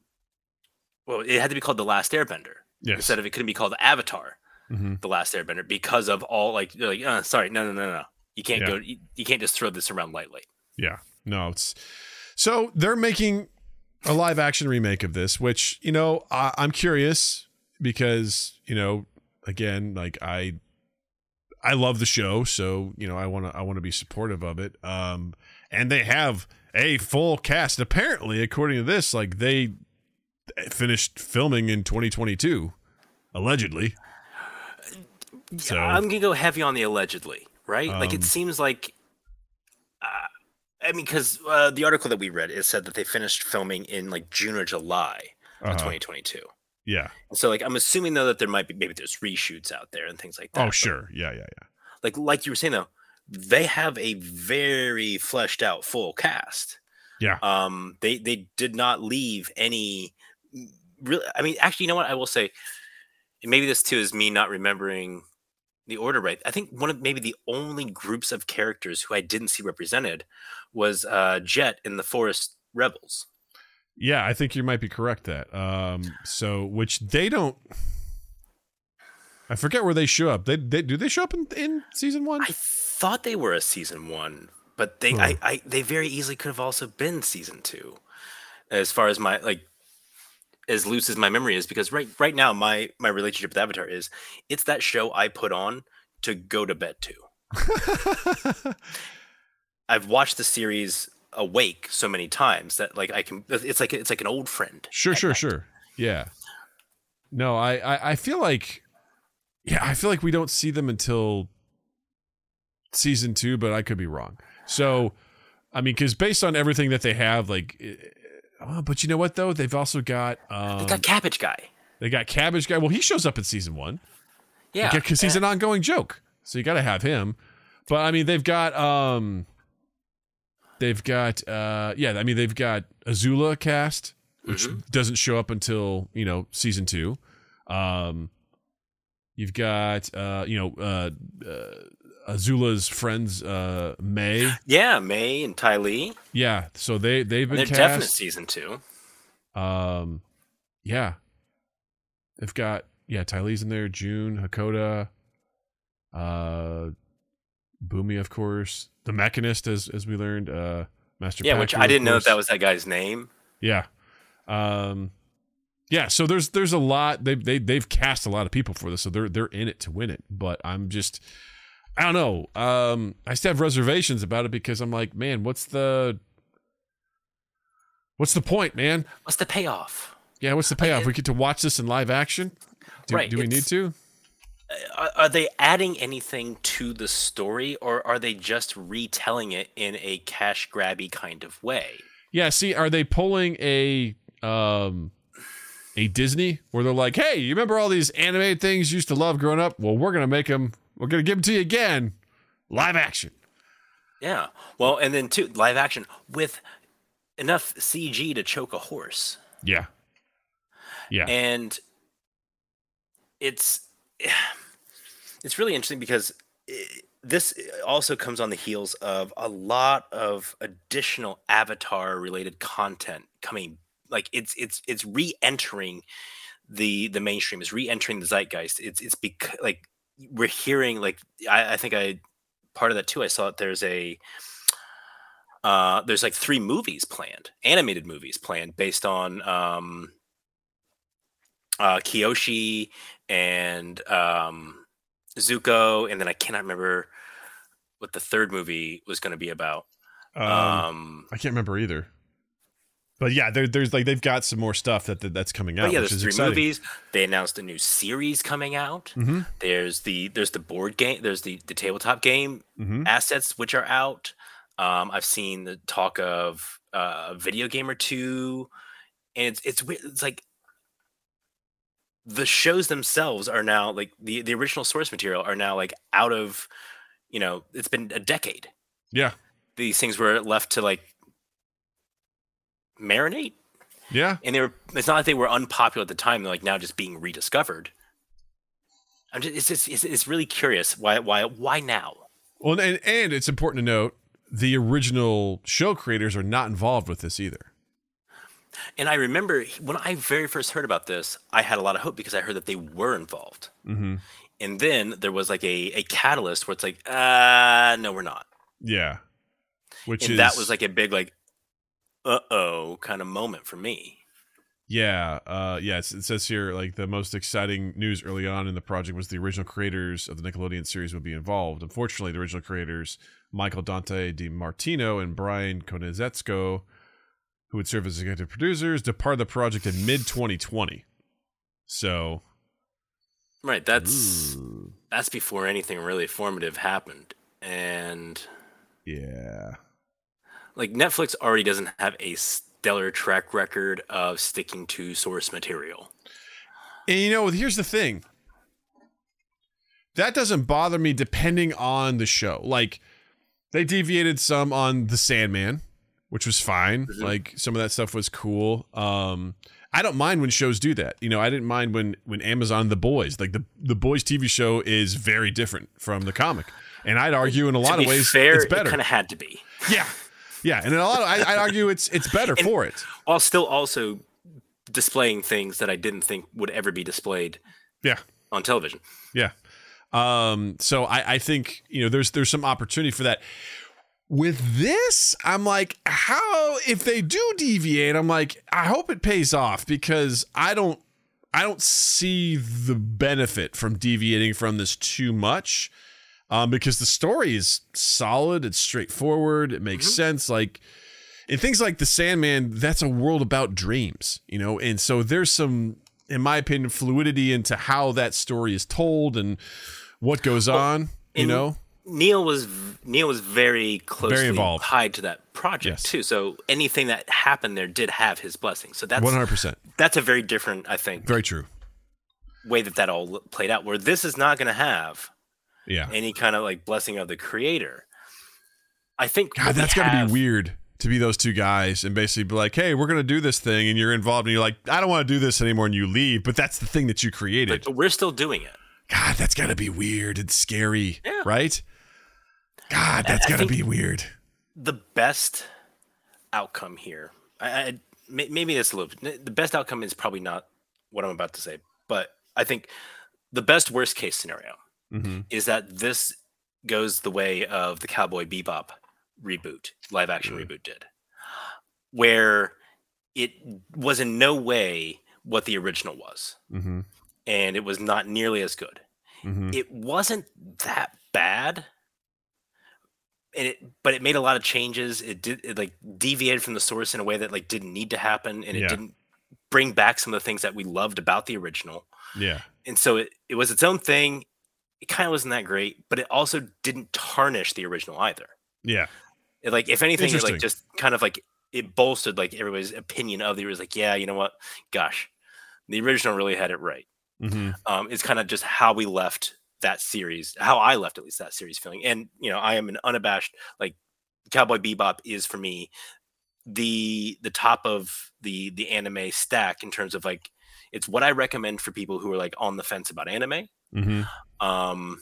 well, it had to be called the Last Airbender Yes. instead of it couldn't be called Avatar, hmm the Last Airbender, because of all like they're like, uh, sorry, no, no, no, no, you can't Yeah. go, you, you can't just throw this around lightly. Yeah. No, it's so they're making a live action remake of this, which you know I, I'm curious because you know again like I I love the show, so you know I want to I want to be supportive of it. Um, and they have a full cast. Apparently, according to this, like they finished filming in 2022, allegedly. So I'm gonna go heavy on the allegedly, right? like Um, it seems like, uh, I mean, because uh, the article that we read it said that they finished filming in like June or July of uh, 2022. yeah. So like I'm assuming though that there might be maybe there's reshoots out there and things like that. Oh sure. Yeah. Yeah. Yeah. Like like you were saying though, they have a very fleshed out full cast. Yeah. Um, they they did not leave any. Really, I mean, actually, you know what I will say. Maybe this too is me not remembering the order right. I think one of maybe the only groups of characters who I didn't see represented was uh, Jet in the Forest Rebels. Yeah, I think you might be correct that. Um, so which they don't. I forget where they show up. They, they do they show up in, in season one? I thought they were a season one, but they Hmm. I, I they very easily could have also been season two. As far as my like as loose as my memory is, because right right now my my relationship with Avatar is it's that show I put on to go to bed to. I've watched the series awake so many times that like I can it's like it's like an old friend. sure, sure, night. sure. Yeah. No, I, I I feel like, yeah, I feel like we don't see them until season two, but I could be wrong. So, I mean, because based on everything that they have, like, oh, but you know what though? They've also got um, They got Cabbage Guy. they got Cabbage Guy. Well, he shows up in season one. Yeah. because he's an ongoing joke. So you got to have him. But I mean, they've got um, they've got uh, yeah. I mean, they've got Azula cast, which Mhm. doesn't show up until you know season two. Um, you've got uh, you know uh, uh, Azula's friends uh, Mai. Yeah, Mai and Ty Lee. Yeah, so they they've been They're definite season two. Um, yeah, they've got yeah. Ty Lee's in there. June Hakoda, uh, Bumi, of course. The Mechanist, as as we learned. Uh, Master. Yeah, which I didn't know that was that guy's name. Yeah. Um. Yeah, so there's there's a lot they they they've cast a lot of people for this, so they're they're in it to win it. But I'm just I don't know. Um, I still have reservations about it because I'm like, man, what's the what's the point, man? What's the payoff? Yeah, what's the payoff? We get to watch this in live action. Do, Right, do we need to? Are, are they adding anything to the story, or are they just retelling it in a cash grabby kind of way? Yeah. See, are they pulling a um a Disney where they're like, hey, you remember all these animated things you used to love growing up? Well, we're gonna make them. We're gonna give them to you again, live action. Yeah. Well, and then too live action with enough CG to choke a horse, Yeah. Yeah. and it's it's really interesting because i this also comes on the heels of a lot of additional Avatar related content coming. Like it's it's it's re-entering the the mainstream, is re-entering the zeitgeist. It's it's because like we're hearing like I, I think I part of that too. I saw that there's a uh, there's like three movies planned, animated movies planned based on um, uh, Kyoshi and um, Zuko, and then I cannot remember what the third movie was going to be about. Um, Um, I can't remember either. But yeah, there, there's like they've got some more stuff that, that that's coming out, but yeah, which there's is three exciting. movies. They announced a new series coming out. Mm-hmm. There's the there's the board game. There's the the tabletop game Mm-hmm. assets which are out. Um, I've seen the talk of uh, a video game or two, and it's it's. It's like the shows themselves are now like the the original source material are now like out of, you know, it's been a decade. Yeah. These things were left to like marinate, Yeah. and they were. It's not like they were unpopular at the time. They're like now just being rediscovered. I'm just, it's just, it's, it's really curious why why why now. Well, and and it's important to note the original show creators are not involved with this either. And I remember when I very first heard about this, I had a lot of hope because I heard that they were involved. Mm-hmm. And then there was like a, a catalyst where it's like, uh, no, we're not. Yeah. Which and is that was like a big like, uh oh kind of moment for me. Yeah, uh, yes. It says here like the most exciting news early on in the project was the original creators of the Nickelodeon series would be involved. Unfortunately, the original creators Michael Dante DiMartino and Brian Konietzko, who would serve as executive producers, departed the project in mid 2020. So, Right, that's that's before anything really formative happened. And yeah, like Netflix already doesn't have a stellar track record of sticking to source material. And you know, here's the thing. That doesn't bother me depending on the show. Like they deviated some on The Sandman, which was fine. Mhm. Like some of that stuff was cool. Um I don't mind when shows do that. You know, I didn't mind when when Amazon The Boys, like the the Boys TV show is very different from the comic. And I'd argue in a lot of ways fair, it's it better. kind of had to be, yeah. Yeah, and in a lot of I, I'd argue it's it's better And- for it. while still also displaying things that I didn't think would ever be displayed Yeah. on television. Yeah. Um, so I, I think, you know, there's there's some opportunity for that. With this, I'm like, how if they do deviate, I'm like, I hope it pays off because I don't I don't see the benefit from deviating from this too much. Um, because the story is solid, it's straightforward, it makes Mhm. sense. Like and things like the Sandman, that's a world about dreams, you know, and so there's some in my opinion, fluidity into how that story is told and what goes on. You in- know, Neil was Neil was very closely very involved. tied to that project Yes. too. So anything that happened there did have his blessing. So that's one hundred percent, that's a very different, I think, very true. way that that all played out. Where this is not going to have Yeah, any kind of like blessing of the creator. I think God, that's got to be weird to be those two guys and basically be like, "Hey, we're gonna do this thing," and you're involved, and you're like, "I don't want to do this anymore," and you leave. But that's the thing that you created. But we're still doing it. God, that's got to be weird and scary, Yeah. right? God, that's I got to think- be weird. the best outcome here I, I maybe it's a little the best outcome is probably not what i'm about to say but i think the best worst case scenario hmm is that this goes the way of the cowboy bebop reboot live action Mm. reboot did where it was in no way what the original was. Hmm and it was not nearly as good. Hmm it wasn't that bad. And it but it made a lot of changes. It did it like deviated from the source in a way that like didn't need to happen. And it Yeah. didn't bring back some of the things that we loved about the original. Yeah, and so it, it was its own thing it kind of wasn't that great but it also didn't tarnish the original either. Yeah, it, like if anything it like just kind of like it bolstered like everybody's opinion of the it was like yeah you know what? Gosh the original really had it right. Hmm um, is kind of just how we left that series, how I left at least that series feeling. And you know, I am an unabashed like Cowboy Bebop is for me the the top of the the anime stack in terms of like it's what I recommend for people who are like on the fence about anime. Hmm Um,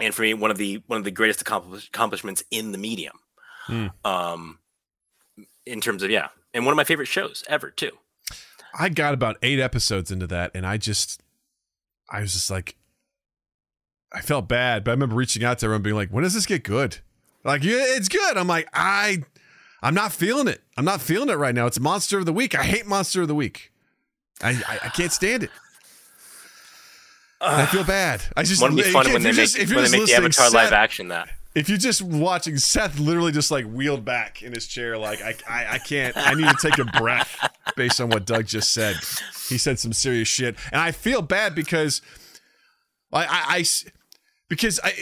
and for me, one of the one of the greatest accomplish- accomplishments in the medium. Hmm. Um, in terms of yeah, and one of my favorite shows ever too. I got about eight episodes into that, and I just, I was just like, I felt bad, but I remember reaching out to everyone, being like, "When does this get good?" Like, yeah, it's good. I'm like, I, I'm not feeling it. I'm not feeling it right now. It's Monster of the Week. I hate Monster of the Week. I, I, I can't stand it. I feel bad. I just Wouldn't be if fun you're when they make just- if when they make the Avatar live action that. if you're just watching Seth literally just like wheeled back in his chair, like I, I, I can't. I need to take a breath based on what Doug just said. He said some serious shit, and I feel bad because I I, because I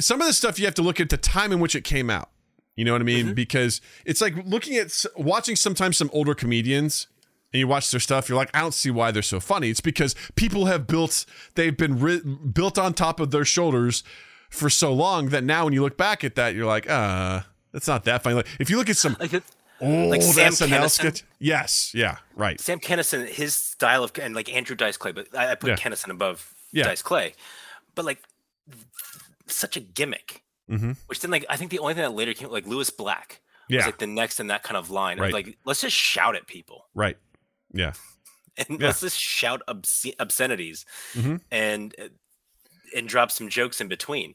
some of the stuff you have to look at the time in which it came out. You know what I mean? Mm-hmm. Because it's like looking at watching sometimes some older comedians and you watch their stuff, you're like, I don't see why they're so funny. It's because people have built, they've been ri- built on top of their shoulders for so long that now when you look back at that, you're like, uh, that's not that funny. Like if you look at some Like it- old Sam SNL sketch, yes, yeah, right, Sam Kinison, his style of and like Andrew Dice Clay, but I, I put Yeah. Kinison above Yeah. Dice Clay. But like such a gimmick. Mhm. Which then like I think the only thing that later came like Lewis Black Yeah. was like the next in that kind of line. Right. Like, let's just shout at people Right. Yeah. and Yeah. let's just shout obsce- obscenities Mhm. and uh, and drop some jokes in between.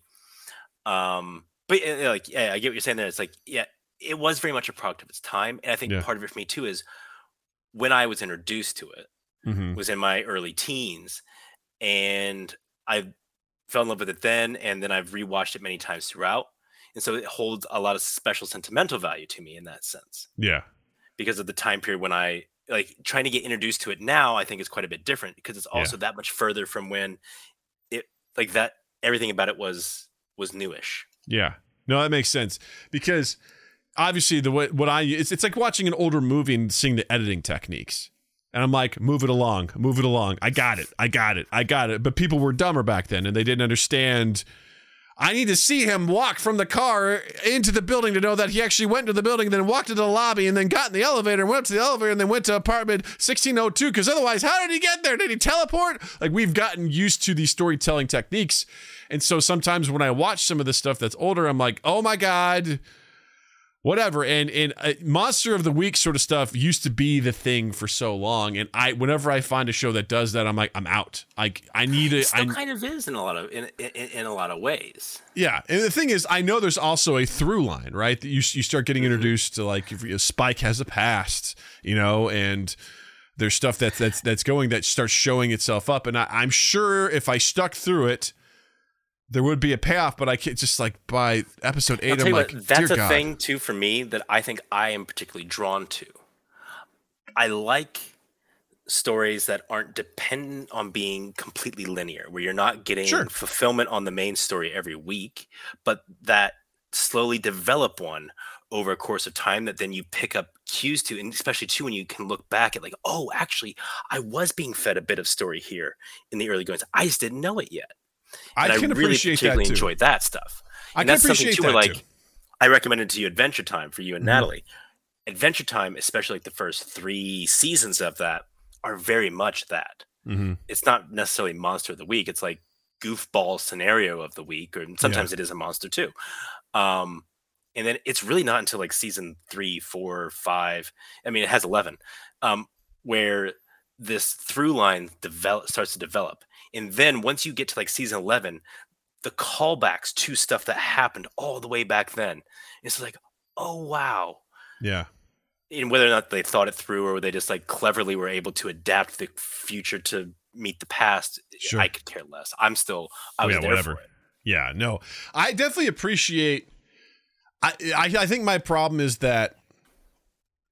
Um, but uh, like, yeah, I get what you're saying there. It's like, yeah, it was very much a product of its time, and I think Yeah. part of it for me too is when I was introduced to it hmm was in my early teens, and I fell in love with it then, and then I've rewatched it many times throughout, and so it holds a lot of special sentimental value to me in that sense Yeah. because of the time period when I like trying to get introduced to it now. I think is quite a bit different because it's Yeah. also that much further from when it like that everything about it was was newish. Yeah. No, that makes sense because obviously the way what I it's it's like watching an older movie and seeing the editing techniques. And I'm like, move it along, move it along. I got it. I got it. I got it. But people were dumber back then and they didn't understand I need to see him walk from the car into the building to know that he actually went to the building, then walked to the lobby, and then got in the elevator and went up to the elevator and then went to apartment 1602. Because otherwise, how did he get there? Did he teleport? Like, we've gotten used to these storytelling techniques. And so sometimes when I watch some of the stuff that's older, I'm like, oh my God, whatever. And and uh, Monster of the Week sort of stuff used to be the thing for so long. And I, whenever I find a show that does that, I'm like, I'm out. Like, I need It it. still I, kind of is in a lot of in, in in a lot of ways. yeah, and the thing is, I know there's also a through line, right? That you you start getting introduced to like if you- Spike has a past, you know, and there's stuff that's that's that's going that starts showing itself up, and I, I'm sure if I stuck through it, there would be a payoff. But I can't just like by episode eight, tell I'm like, what, that's a God. thing too for me that I think I am particularly drawn to. I like stories that aren't dependent on being completely linear, where you're not getting Sure. fulfillment on the main story every week, but that slowly develop one over a course of time that then you pick up cues to, and especially too when you can look back at like, oh, actually, I was being fed a bit of story here in the early goings. I just didn't know it yet. I And can really appreciate that too. enjoy that stuff. I and can that's something appreciate too that where like too. I recommended to you Adventure Time for you and Mhm. Natalie. Adventure Time, especially like the first three seasons of that, are very much that. Mhm. It's not necessarily monster of the week. It's like goofball scenario of the week, or sometimes it is a monster too. Um, and then it's really not until like season three, four, five. I mean, it has eleven, um, where this through line develop starts to develop. And then once you get to like season eleven, the callbacks to stuff that happened all the way back then, it's like, oh wow. Yeah, And whether or not they thought it through or they just like cleverly were able to adapt the future to meet the past, Sure. I could care less. I'm still I Oh, was yeah, there whatever. for it. Yeah, no, I definitely appreciate. I, I I think my problem is that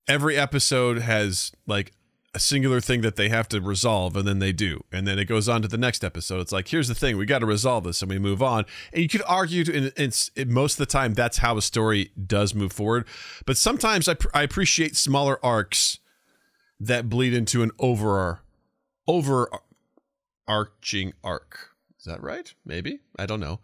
every episode has like a singular thing that they have to resolve, and then they do, and then it goes on to the next episode. It's like here's the thing, we got to resolve this, and we move on. And you could argue, in, in, in most of the time, that's how a story does move forward. But sometimes I, I appreciate smaller arcs that bleed into an over overarching arc. Is that right? Maybe I don't know.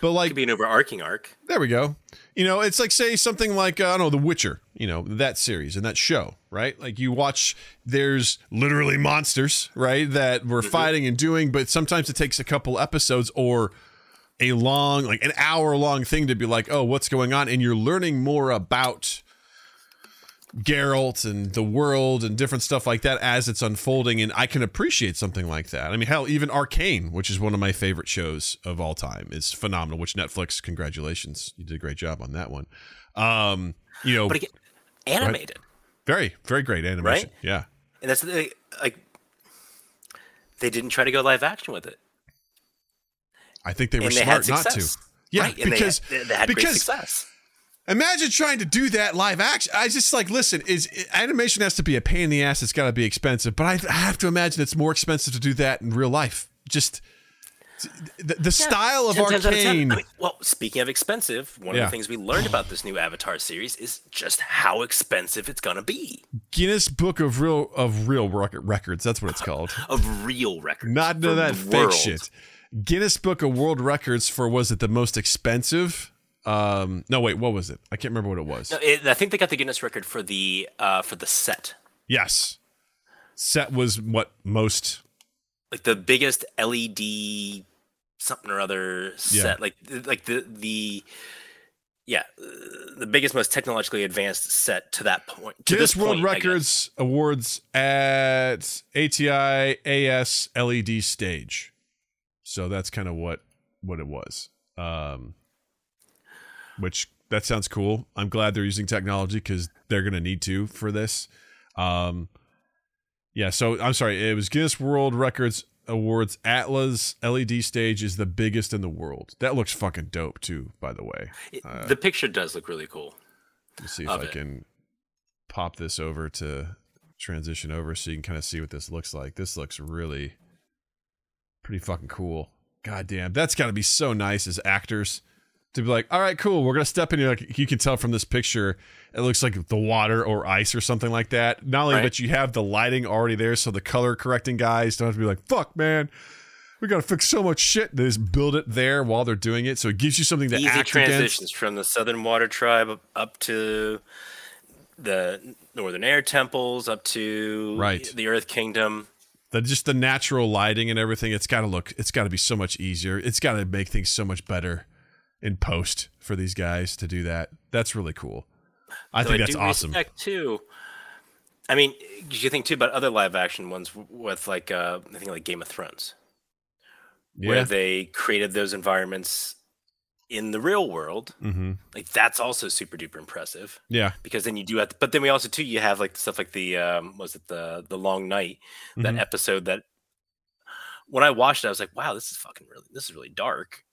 But like Could be an overarching arc. there we go. You know, it's like say something like uh, I don't know, The Witcher. You know that series and that show, right? Like you watch, there's literally monsters, right, that we're fighting and doing, but sometimes it takes a couple episodes or a long, like an hour long thing to be like, oh, what's going on, and you're learning more about Geralt and the world and different stuff like that as it's unfolding. And I can appreciate something like that. I mean, hell, even Arcane, which is one of my favorite shows of all time, is phenomenal. Which Netflix, congratulations, you did a great job on that one. Um, you know, But again, animated. very, very great animation. Right? Yeah, And that's the like they didn't try to go live action with it. I think they were and they smart had not to. Yeah, right? because they, they had great because success. Imagine trying to do that live action. I just like listen. Is animation has to be a pain in the ass. It's got to be expensive, but I, I have to imagine it's more expensive to do that in real life. Just the, the style of 10 times out of 10. Arcane. I mean, well, speaking of expensive, one Yeah. of the things we learned about this new Avatar series is just how expensive it's gonna be. Guinness Book of Real of Real Rec- Records. That's what it's called. Of real records. Not into for that fake world. shit. Guinness Book of World Records for was it the most expensive? Um, no, wait, what was it? I can't remember what it was. No, it, I think they got the Guinness record for the uh, for the set, Yes, set was what most. like the biggest LED something or other set, like like the the yeah, uh, the biggest, most technologically advanced set to that point. To Guinness this World point, Records awards at Atlas LED stage. So that's kind of what what it was. Um, which that sounds cool. I'm glad they're using technology because they're gonna need to for this. Um, yeah. So I'm sorry. It was Guinness World Records Awards Atlas LED stage is the biggest in the world. That looks fucking dope too. By the way, Uh, the picture does look really cool. Let's see if I it. can pop this over to transition over so you can kind of see what this looks like. This looks really pretty fucking cool. God damn, that's got to be so nice as actors to be like, all right, cool, we're gonna step in here. Like you can tell from this picture, it looks like the water or ice or something like that. Not only Right. that you have the lighting already there, so the color correcting guys don't have to be like, fuck, man. We gotta fix so much shit. They just build it there while they're doing it, so it gives you something to Easy act transitions against. from the Southern Water Tribe up- up to the Northern Air Temples, up to Right. the Earth Kingdom. the just the natural lighting and everything it's got to look it's got to be so much easier it's got to make things so much better in post for these guys to do that that's really cool i Though think that's do awesome too. I mean, you think too about other live action ones with like uh, I think like Game of Thrones, where yeah they created those environments in the real world. mm-hmm. Like that's also super duper impressive yeah because then you do have, to, but then we also too you have like stuff like the um, was it the the Long Night that Mhm. episode that when I watched it I was like wow this is fucking really this is really dark.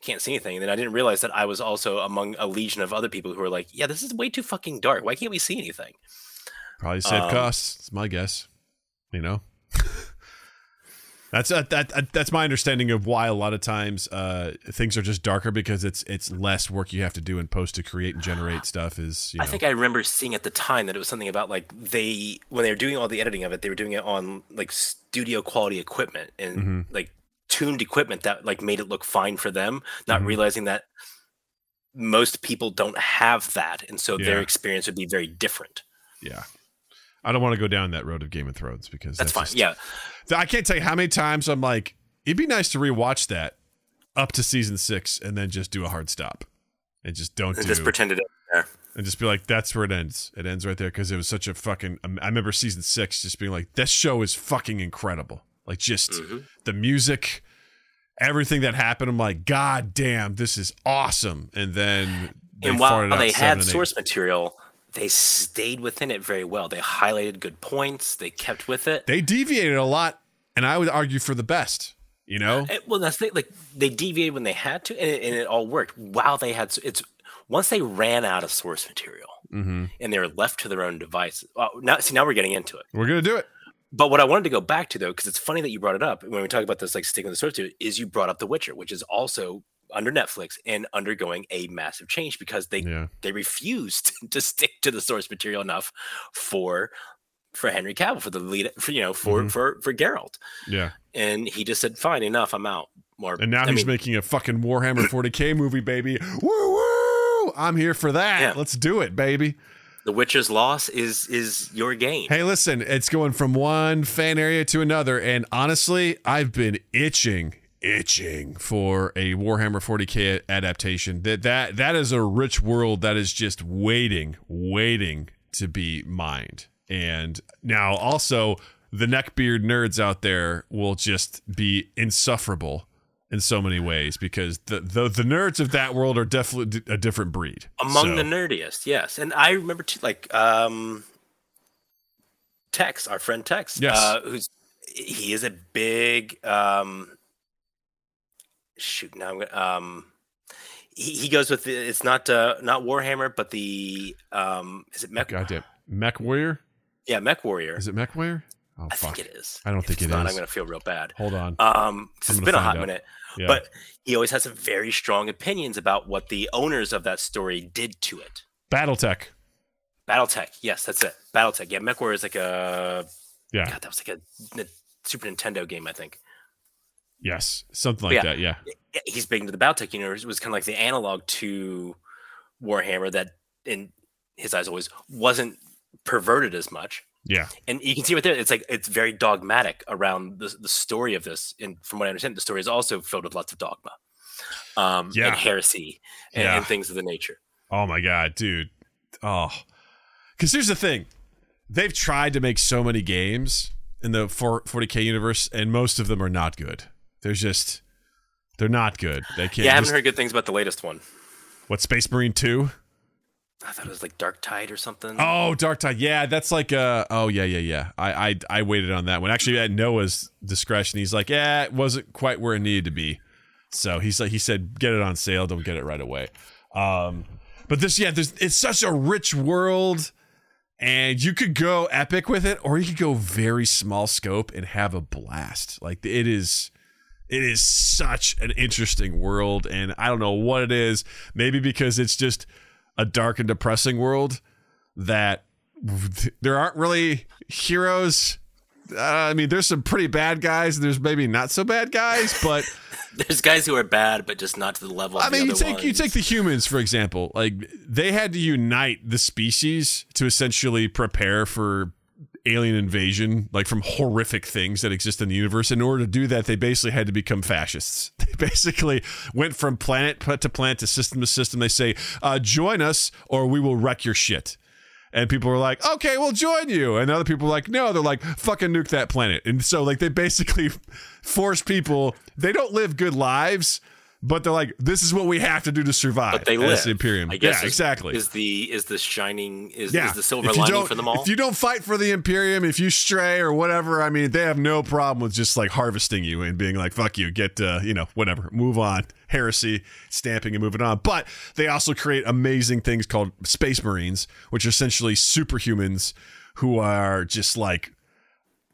I can't see anything. And then I didn't realize that I was also among a legion of other people who were like, "Yeah, this is way too fucking dark. Why can't we see anything?" probably save Um, costs it's my guess you know that's uh, that, that that's my understanding of why a lot of times uh things are just darker because it's it's less work you have to do in post to create and generate stuff is you know I think I remember seeing at the time that it was something about like they when they were doing all the editing of it, they were doing it on like studio quality equipment and Mhm. like tuned equipment that like made it look fine for them, not Mhm. realizing that most people don't have that, and so their experience would be very different. yeah i don't want to go down that road of game of thrones because That's, fine. just- yeah, I can't tell you how many times I'm like, it'd be nice to rewatch that up to season six and then just do a hard stop and just don't and do just pretended it there. and just be like, that's where it ends. It ends right there because it was such a fucking. I remember season six just being like, this show is fucking incredible. Like just Mhm. the music, everything that happened. I'm like, god damn, this is awesome. And then they and while they had and eight. source material, they stayed within it very well. They highlighted good points. They kept with it. they deviated a lot, and I would argue for the best. You know, Eh, well, that's the, like they deviated when they had to, and it, and it all worked. While they had, it's once they ran out of source material mm-hmm. and they were left to their own devices. Well, now see, now we're getting into it. we're gonna do it. But what I wanted to go back to though, because it's funny that you brought it up when we talk about this, like sticking with the source is you brought up The Witcher, which is also under Netflix and undergoing a massive change because they Yeah, they refused to stick to the source material enough for for Henry Cavill for the lead for you know for Mhm. for for Geralt, yeah. and he just said, "Fine, enough, I'm out." More, And now I he's mean, making a fucking Warhammer 40k movie, baby. Woo woo! I'm here for that. Yeah. Let's do it, baby. The Witcher's loss is is your gain. Hey, listen, it's going from one fan area to another, and honestly, I've been itching, itching for a Warhammer 40k adaptation. That that that is a rich world that is just waiting, waiting to be mined. And now, also, the neckbeard nerds out there will just be insufferable in so many ways because the the, the nerds of that world are definitely a different breed. Among So- the nerdiest, yes. And I remember too, like um, Tex, our friend Tex, Yes. uh, who's he is a big um, shoot. Now I'm gonna um, he, he goes with the, it's not uh, not Warhammer, but the um, is it Mech? goddamn MechWarrior. Yeah, MechWarrior. Is it MechWarrior? Oh I fuck! think it is. I don't If think it's it not, is. I'm gonna feel real bad. Hold on. Um, I'm been a hot out. minute, Yeah. but he always has some very strong opinions about what the owners of that story did to it. BattleTech. BattleTech, yes, that's it. BattleTech, yeah. MechWarrior is like a Yeah. God, that was like a Super Nintendo game, I think. Yes. Something like Yeah. that. Yeah. Yeah, He's big into the BattleTech universe. It was kind of like the analog to Warhammer that, in his eyes, always wasn't perverted as much. Yeah. And you can see right there, it's like it's very dogmatic around the, the story of this. And from what I understand, the story is also filled with lots of dogma, um, Yeah. and heresy, and, Yeah. and things of the nature. Oh my god, dude. Oh. Cuz here's the thing. They've tried to make so many games in the 40K universe and most of them are not good. They're just they're not good. They can't Yeah, I haven't just- heard good things about the latest one. What Space Marine 2? I thought it was like Darktide or something. Oh, Darktide. Yeah, that's like uh oh yeah, yeah, yeah. I I I waited on that one. Actually at Noah's discretion, he's like, Yeah, it wasn't quite where it needed to be. So he's like he said, get it on sale, don't get it right away. Um but this yeah, there's it's such a rich world and you could go epic with it or you could go very small scope and have a blast. Like it is it is such an interesting world and I don't know what it is. Maybe because it's just a dark and depressing world that there aren't really heroes. Uh, I mean, there's some pretty bad guys. And there's maybe not so bad guys, but There's guys who are bad, but just not to the level. Of I mean, the you take you take the humans for example. Like they had to unite the species to essentially prepare for alien invasion, like from horrific things that exist in the universe. In order to do that, they basically had to become fascists. They basically went from planet to planet to system to system. They say, uh, "Join us, or we will wreck your shit." And people were like, "Okay, we'll join you." And other people were like, "No." They're like, "Fucking nuke that planet." And so, like, they basically force people. They don't live good lives, but they're like, "This is what we have to do to survive." but they live. the Imperium. I guess yeah, is- exactly. Is the is the shining is, yeah, is the silver lining for them all? If you don't fight for the Imperium, if you stray or whatever, I mean, they have no problem with just like harvesting you and being like, "Fuck you, get uh, you know, whatever, move on." Heresy, stamping and moving on. But they also create amazing things called Space Marines, which are essentially superhumans who are just like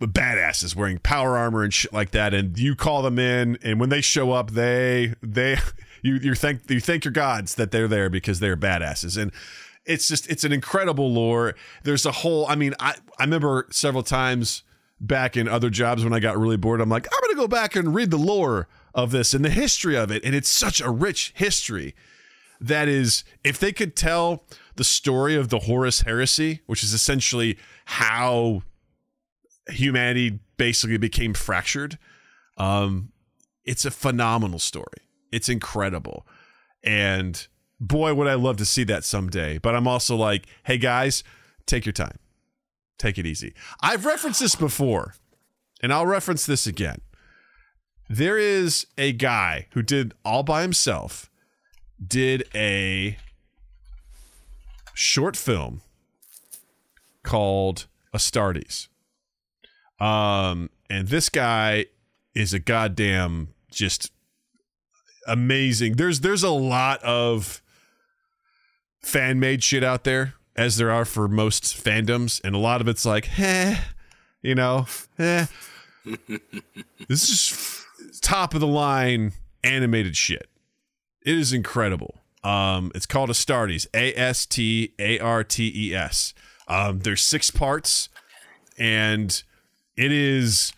badasses wearing power armor and shit like that and you call them in and when they show up they they you you thank you thank your gods that they're there because they're badasses and it's just it's an incredible lore. There's a whole i mean i i remember several times back in other jobs when i got really bored i'm like i'm gonna go back and read the lore of this and the history of it and it's such a rich history that is if they could tell the story of the Horus heresy which is essentially how humanity basically became fractured. Um, it's a phenomenal story. It's incredible. And boy, would I love to see that someday. But I'm also like, hey guys, take your time. Take it easy. I've referenced this before, and I'll reference this again. There is a guy who did all by himself, did a short film called Astartes. Um, and this guy is a goddamn just amazing. There's there's a lot of fan made shit out there, as there are for most fandoms, and a lot of it's like, eh, you know, eh. this is top of the line animated shit. It is incredible. Um, it's called Astartes, A S T A R T E S. Um, there's six parts, and it is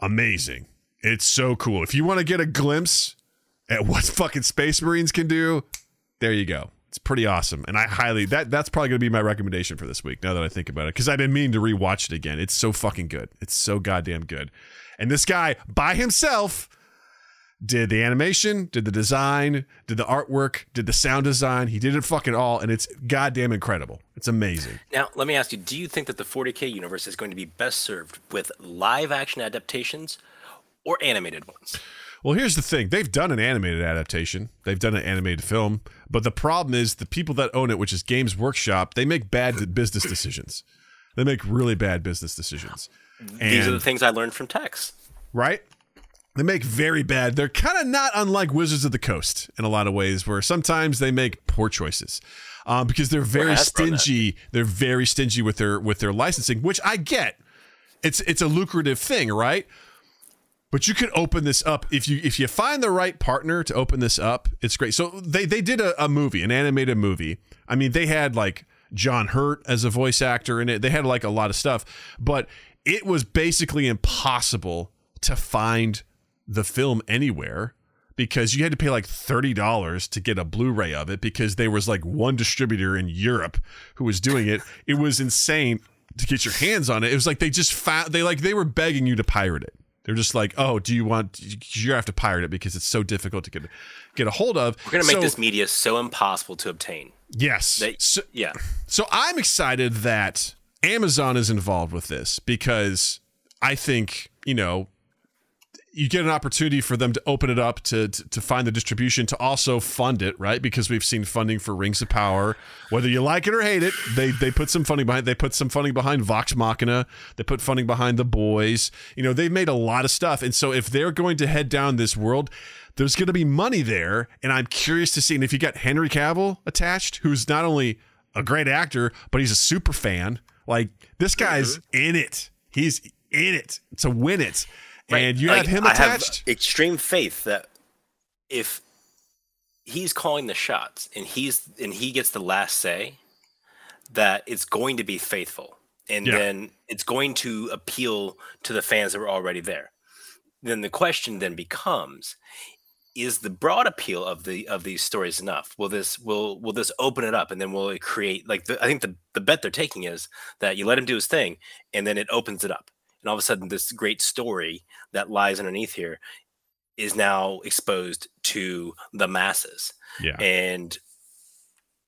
amazing. It's so cool. If you want to get a glimpse at what fucking Space Marines can do, there you go. It's pretty awesome, and I highly that that's probably gonna be my recommendation for this week. Now that I think about it, because I've been meaning to rewatch it again. It's so fucking good. It's so goddamn good. And this guy by himself did the animation, did the design, did the artwork, did the sound design. He did it fucking all, and it's goddamn incredible. It's amazing. Now, let me ask you: Do you think that the 40k universe is going to be best served with live-action adaptations or animated ones? Well, here's the thing. They've done an animated adaptation. They've done an animated film, but the problem is the people that own it, which is Games Workshop, they make bad business decisions. They make really bad business decisions. These are the things I learned from Tex. right? They make very bad. They're kind of not unlike Wizards of the Coast in a lot of ways, where sometimes they make poor choices um, because they're very stingy. They're very stingy with their with their licensing, which I get. It's it's a lucrative thing, right? But you could open this up if you if you find the right partner to open this up. It's great. So they they did a, a movie, an animated movie. I mean, they had like John Hurt as a voice actor in it. They had like a lot of stuff, but it was basically impossible to find the film anywhere because you had to pay like $30 to get a Blu-ray of it because there was like one distributor in Europe who was doing it. It was insane to get your hands on it. It was like they just found they like they were begging you to pirate it. They're just like, oh, do you want? You have to pirate it because it's so difficult to get get a hold of. We're gonna make So- this media so impossible to obtain. Yes. That- So, Yeah, so I'm excited that Amazon is involved with this because I think, you know, you get an opportunity for them to open it up to, to to find the distribution to also fund it, right? Because we've seen funding for Rings of Power, whether you like it or hate it. They they put some funding behind. They put some funding behind Vox Machina. They put funding behind The Boys. You know, they've made a lot of stuff, and so if they're going to head down this world. There's going to be money there, and I'm curious to see. And if you got Henry Cavill attached, who's not only a great actor, but he's a super fan. Like this guy's in it. He's in it to win it. And you Like, have him I attached. have extreme faith that if he's calling the shots and he's and he gets the last say, that it's going to be faithful, and Yeah. then it's going to appeal to the fans that were already there. Then the question then becomes. Is the broad appeal of the of these stories enough? Will this will will this open it up and then will it create like the, I think the the bet they're taking is that you let him do his thing and then it opens it up and all of a sudden this great story that lies underneath here is now exposed to the masses yeah. and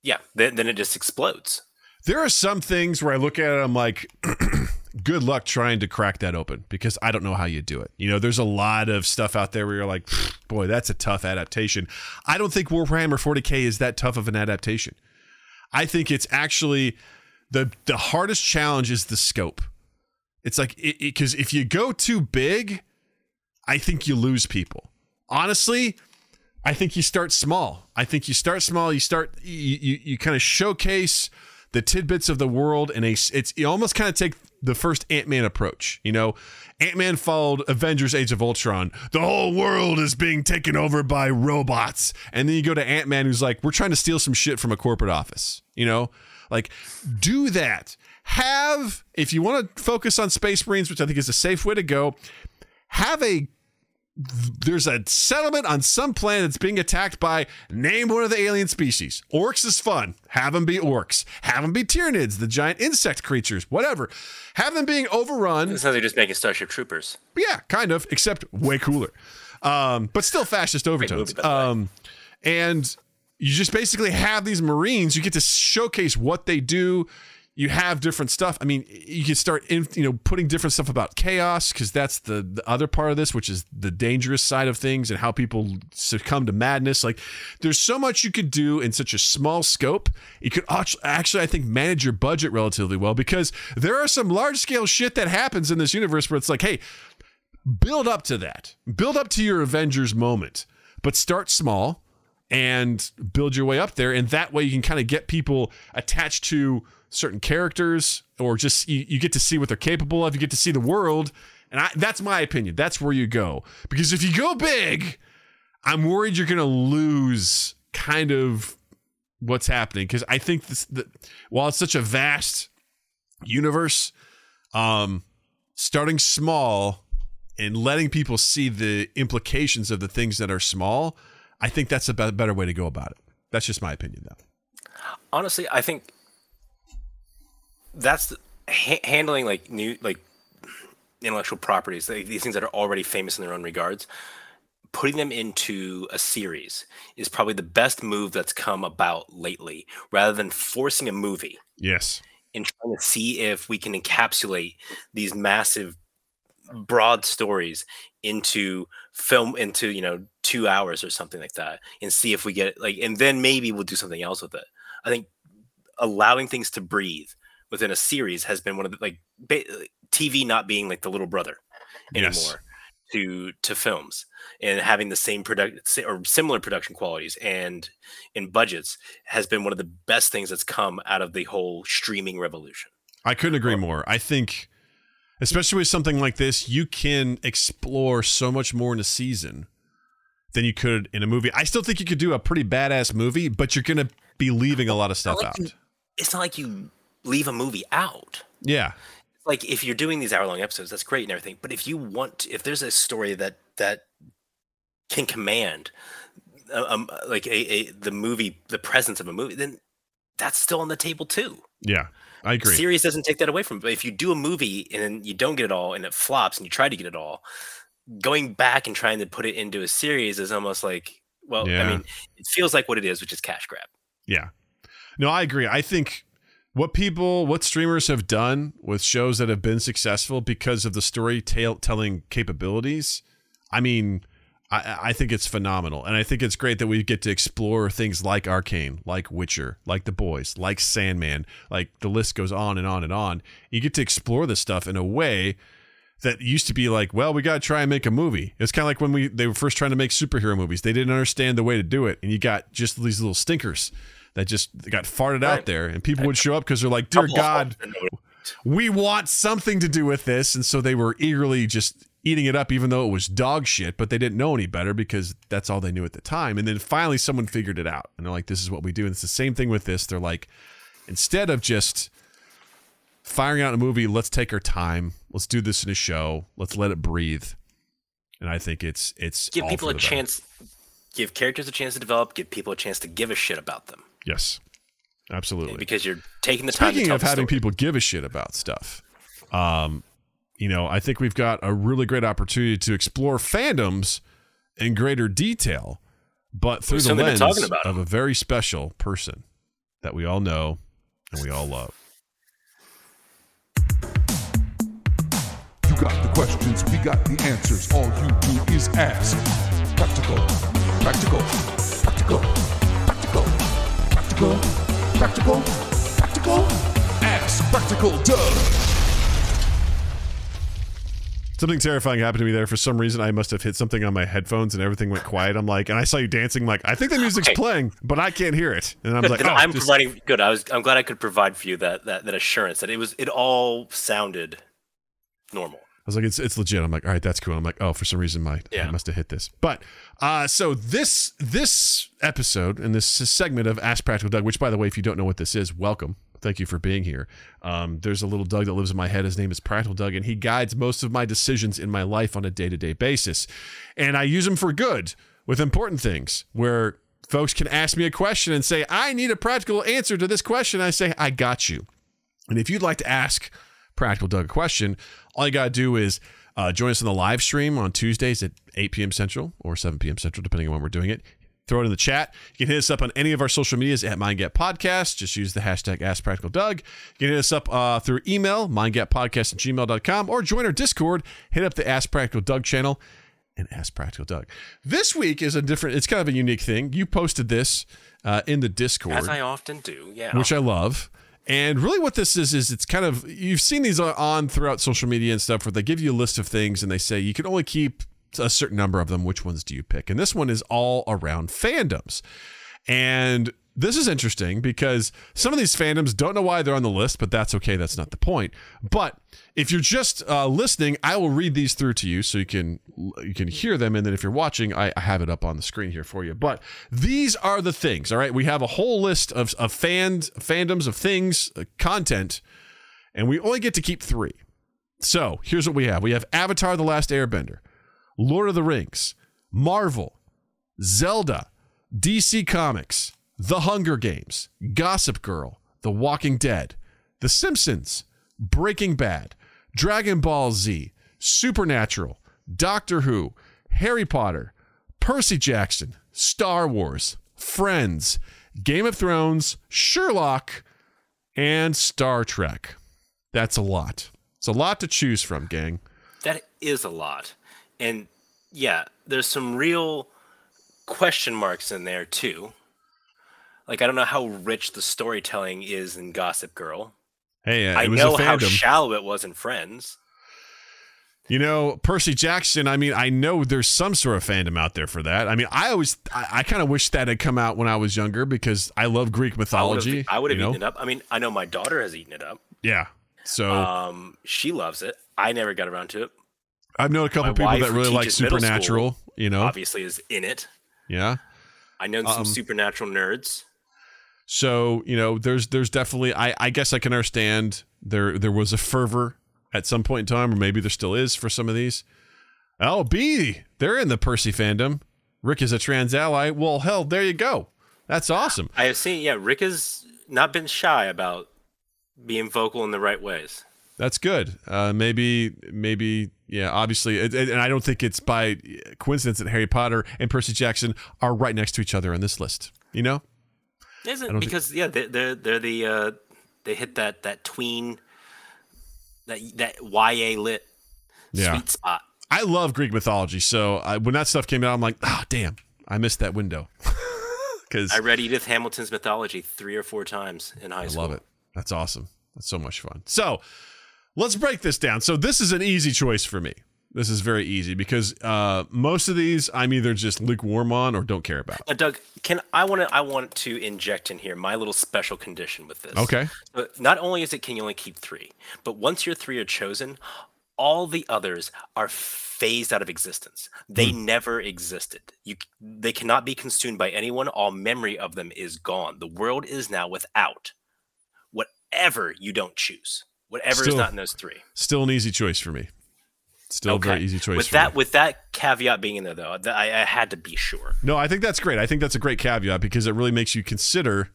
yeah then, then it just explodes There are some things where I look at it, I'm like, good luck trying to crack that open because I don't know how you do it. You know, there's a lot of stuff out there where you're like, boy, that's a tough adaptation. I don't think Warhammer 40K is that tough of an adaptation. I think it's actually the the hardest challenge is the scope. It's like because if you go too big, I think you lose people. Honestly, I think you start small. I think you start small. You start you you, you kind of showcase the tidbits of the world, and a it's you almost kind of take the first Ant Man approach. You know, Ant Man followed Avengers: Age of Ultron. The whole world is being taken over by robots, and then you go to Ant Man, who's like, we're trying to steal some shit from a corporate office. You know, like do that. Have if you want to focus on Space Marines, which I think is a safe way to go. Have a there's a settlement on some planet that's being attacked by name one of the alien species. Orcs is fun. Have them be orcs. Have them be Tyranids, the giant insect creatures, whatever. Have them being overrun. it sounds like they're just making starship troopers Yeah, kind of, except way cooler. Um, but still fascist overtones. movie, by the way. Um, and you just basically have these Marines. You get to showcase what they do. You have different stuff. I mean, you can start, in, you know, putting different stuff about chaos because that's the the other part of this, which is the dangerous side of things and how people succumb to madness. Like, there's so much you could do in such a small scope. You could act- actually, I think, manage your budget relatively well because there are some large scale shit that happens in this universe where it's like, hey, build up to that. Build up to your Avengers moment, but start small and build your way up there. And that way you can kind of get people attached to certain characters or just you, you get to see what they're capable of. You get to see the world. And I, that's my opinion. That's where you go. Because if you go big, I'm worried you're going to lose kind of what's happening. Because I think this, the, while it's such a vast universe, um, starting small and letting people see the implications of the things that are small, I think that's a be- better way to go about it. That's just my opinion, though. honestly i think that's the, ha- handling like new like intellectual properties like these things that are already famous in their own regards putting them into a series is probably the best move that's come about lately rather than forcing a movie Yes. and trying to see if we can encapsulate these massive broad stories into film into you know two hours or something like that and see if we get like and then maybe we'll do something else with it i think allowing things to breathe within a series has been one of the like ba- tv not being like the little brother anymore Yes. to to films and having the same product or similar production qualities and in budgets has been one of the best things that's come out of the whole streaming revolution I couldn't agree more. I think, especially with something like this, you can explore so much more in a season than you could in a movie. I still think you could do a pretty badass movie, but you're going to be leaving a lot of stuff like out. you- it's not like you leave a movie out Yeah. like if you're doing these hour long episodes that's great and everything but if you want if there's a story that that can command uh, um like a, a the movie the presence of a movie then that's still on the table too Yeah. I agree. series doesn't take that away from it. But if you do a movie and you don't get it all and it flops and you try to get it all, going back and trying to put it into a series is almost like, well, Yeah. I mean, it feels like what it is, which is cash grab. Yeah. No, I agree. I think what people, what streamers have done with shows that have been successful because of the storytelling capabilities, I mean, I, I think it's phenomenal. And I think it's great that we get to explore things like Arcane, like Witcher, like The Boys, like Sandman, like the list goes on and on and on. You get to explore this stuff in a way that used to be like, well, we got to try and make a movie. It's kind of like when we they were first trying to make superhero movies. They didn't understand the way to do it, and you got just these little stinkers that just got farted out there, and people would show up because they're like, "Dear God, we want something to do with this," and so they were eagerly just eating it up, even though it was dog shit. But they didn't know any better because that's all they knew at the time. And then finally, someone figured it out, and they're like, "This is what we do." And it's the same thing with this. They're like, instead of just firing out a movie, let's take our time. Let's do this in a show. Let's let it breathe. And I think it's it's give all people for a the better. chance, give characters a chance to develop, give people a chance to give a shit about them. Yes, absolutely. Because you're taking the time to Speaking of having story. people give a shit about stuff, um, you know, I think we've got a really great opportunity to explore fandoms in greater detail, but through We've the lens about of a very special person that we all know and we all love. You got the questions, we got the answers. All you do is ask. Practical, practical, practical, practical, practical, practical, practical. Ask Practical Doug. Something terrifying happened to me there. For some reason, I must have hit something on my headphones and everything went quiet. I'm like, and I saw you dancing. I'm like, I think the music's Okay. playing, but I can't hear it. And I'm Good, like, oh, I'm just- providing good. I was I'm glad I could provide for you that, that that assurance that it was it all sounded normal. I was like, it's it's legit. I'm like, all right, that's cool. I'm like, oh, for some reason my Yeah. I must have hit this. But uh, so this this episode and this segment of Ask Practical Doug, which by the way, if you don't know what this is, welcome. Thank you for being here. Um, there's a little Doug that lives in my head. His name is Practical Doug, and he guides most of my decisions in my life on a day to day basis. And I use him for good with important things where folks can ask me a question and say, I need a practical answer to this question. I say, I got you. And if you'd like to ask Practical Doug question, all you got to do is uh, join us on the live stream on Tuesdays at 8 p.m. Central or 7 p.m. Central, depending on when we're doing it. Throw it in the chat. You can hit us up on any of our social medias at MindGap Podcast. Just use the hashtag AskPracticalDoug. You can hit us up uh, through email, mindgappodcast at gmail.com, or join our Discord. Hit up the Ask Practical Doug channel and Ask Practical Doug. This week is a different, it's kind of a unique thing. You posted this uh, in the Discord As I often do. Yeah. which I love. And really, what this is is it's kind of you've seen these on throughout social media and stuff where they give you a list of things and they say you can only keep a certain number of them. Which ones do you pick? And this one is all around fandoms. And this is interesting because some of these fandoms don't know why they're on the list, but that's okay. That's not the point. But if you're just uh, listening, I will read these through to you so you can you can hear them. And then if you're watching, I, I have it up on the screen here for you. But these are the things. All right, we have a whole list of of fans fandoms of things uh, content, and we only get to keep three. So here's what we have: we have Avatar: The Last Airbender, Lord of the Rings, Marvel, Zelda, DC Comics, The Hunger Games, Gossip Girl, The Walking Dead, The Simpsons, Breaking Bad, Dragon Ball Z, Supernatural, Doctor Who, Harry Potter, Percy Jackson, Star Wars, Friends, Game of Thrones, Sherlock, and Star Trek. That's a lot. It's a lot to choose from, gang. That is a lot. And yeah, there's some real question marks in there too. Like I don't know how rich the storytelling is in Gossip Girl. Hey, uh, I know how shallow it was in Friends. You know, Percy Jackson, I mean, I know there's some sort of fandom out there for that. I mean, I always, I, I kind of wish that had come out when I was younger because I love Greek mythology. I would have you know? eaten it up. I mean, I know my daughter has eaten it up. Yeah. So Um, she loves it. I never got around to it. I've known a couple my people that really like Supernatural, you know? Obviously, is in it. Yeah. I know Um, some supernatural nerds. So, you know, there's there's definitely I, I guess I can understand there there was a fervor at some point in time, or maybe there still is for some of these. Oh, B, they're in the Percy fandom. Rick is a trans ally. Well, hell, there you go. That's awesome. I have seen. Yeah, Rick has not been shy about being vocal in the right ways. That's good. Uh, maybe, maybe, yeah. Obviously, it, it- and I don't think it's by coincidence that Harry Potter and Percy Jackson are right next to each other on this list. You know, Isn't because yeah, they're they're, they're the uh, they hit that that tween that that YA lit Yeah. sweet spot. I love Greek mythology, so I, when that stuff came out, I'm like, ah, damn, I missed that window. Because I read Edith Hamilton's mythology three or four times in high I school. I love it. That's awesome. That's so much fun. So let's break this down. So this is an easy choice for me. This is very easy because uh, most of these I'm either just lukewarm on or don't care about. Now, Doug, can I want to I want to inject in here my little special condition with this. Okay. But not only is it can you only keep three, but once your three are chosen, all the others are phased out of existence. They never existed. You they cannot be consumed by anyone. All memory of them is gone. The world is now without whatever you don't choose. Whatever Still- is not in those three. Still an easy choice for me. Still a very easy choice With that me. with that caveat being in there though, th- I, I had to be sure. No, I think that's great. I think that's a great caveat because it really makes you consider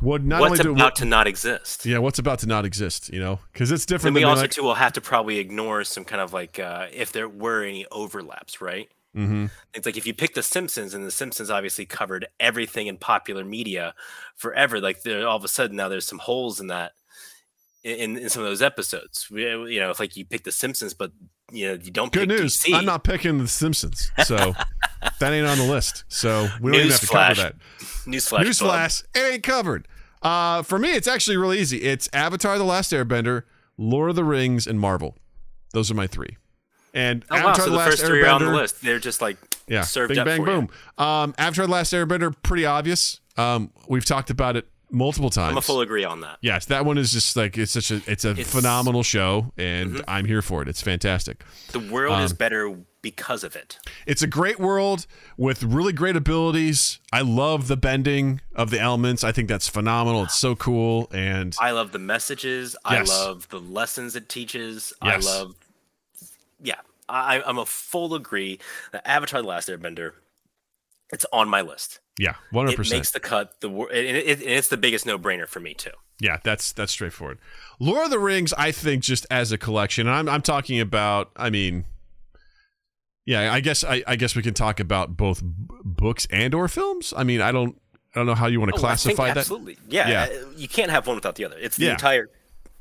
what not What's only do about what, to not exist. yeah, what's about to not exist. You know, because it's Then different. we also like, too will have to probably ignore some kind of like uh, if there were any overlaps, right? Mhm. It's like if you pick The Simpsons, and The Simpsons obviously covered everything in popular media forever. Like there, all of a sudden now there's some holes in that in, in some of those episodes. We- You know, if like you pick The Simpsons, but you know you don't Good pick news. DC. I'm not picking The Simpsons, so that ain't on the list. So we don't even have to cover Newsflash. that. Newsflash. Newsflash, it ain't covered. Uh, for me, it's actually really easy. It's Avatar: The Last Airbender, Lord of the Rings, and Marvel. Those are my three. And Oh wow! Avatar: So the Last first three are on the Airbender- list. They're just like Yeah, served bing bang for you. boom. Um, Avatar: The Last Airbender, pretty obvious. Um, we've talked about it multiple times. I'm a full agree on that. Yes, that one is just like it's such a it's a It's- Mm-hmm. phenomenal show, and I'm here for it. It's fantastic. The world is Um, better because of it. It's a great world with really great abilities. I love the bending of the elements. I think that's phenomenal. It's so cool, and I love the messages. Yes. I love the lessons it teaches. Yes. I love, yeah, I, I'm a full agree that Avatar: The Last Airbender, it's on my list. yeah, one hundred percent. makes the cut. The and it, it, it's the biggest no-brainer for me too. Yeah, that's that's straightforward. Lord of the Rings, I think, just as a collection. And I'm I'm talking about. I mean, yeah, I guess I, I guess we can talk about both b- books and or films. I mean, I don't I don't know how you want to Oh, classify that. absolutely. Yeah, Yeah. uh, you can't have one without the other. It's the Yeah. entire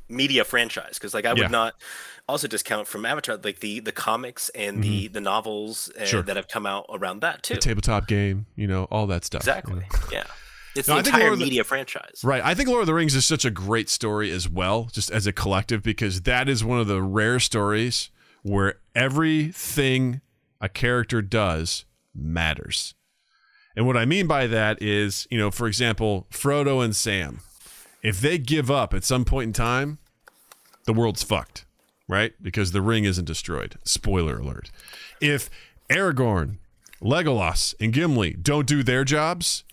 media franchise because like I would Yeah. not also discount from Avatar like the the comics and the the novels uh, Mm-hmm. Sure. that have come out around that too. The tabletop game, you know, all that stuff. you exactly. know. Yeah. It's No, the entire Lord of the- media franchise. Right. I think Lord of the Rings is such a great story as well, just as a collective, because that is one of the rare stories where everything a character does matters. And what I mean by that is, you know, for example, Frodo and Sam, if they give up at some point in time, the world's fucked, right? Because the ring isn't destroyed. Spoiler alert. If Aragorn, Legolas, and Gimli don't do their jobs,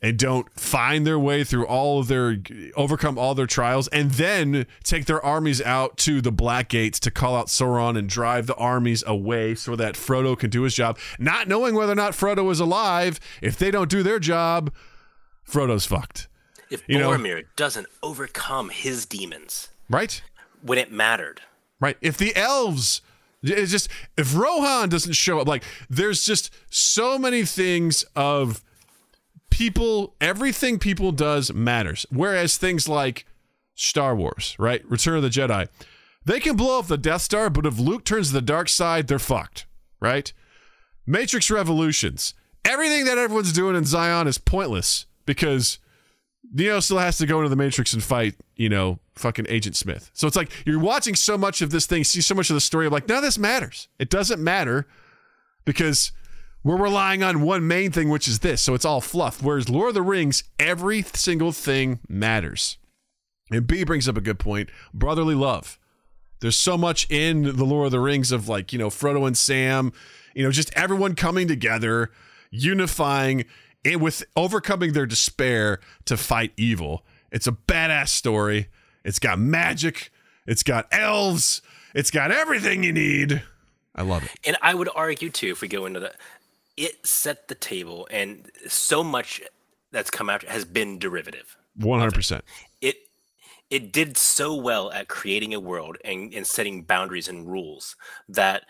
and don't find their way through all of their overcome all their trials and then take their armies out to the black gates to call out Sauron and drive the armies away so that Frodo can do his job not knowing whether or not Frodo is alive if they don't do their job Frodo's fucked If You know- Boromir doesn't overcome his demons right. when it mattered, right. If the elves it's just if Rohan doesn't show up like there's just so many things of people everything people does matters. Whereas things like star wars right? Return of the jedi they can blow up the death star but if luke turns to the dark side they're fucked right? Matrix revolutions everything that everyone's doing in zion is pointless because neo still has to go into the matrix and fight you know fucking agent smith so it's like you're watching so much of this thing see so much of the story of like of this matters it doesn't matter because we're relying on one main thing, which is this. So it's all fluff. Whereas Lord of the Rings, every single thing matters. And B brings up a good point brotherly love. There's so much in the Lord of the Rings of like, you know, Frodo and Sam, you know, just everyone coming together, unifying it with overcoming their despair to fight evil. It's a badass story. It's got magic, it's got elves, it's got everything you need. I love it. and I would argue too, if we go into that, it set the table, and so much that's come after has been derivative. 100%. It it did so well at creating a world and, and setting boundaries and rules that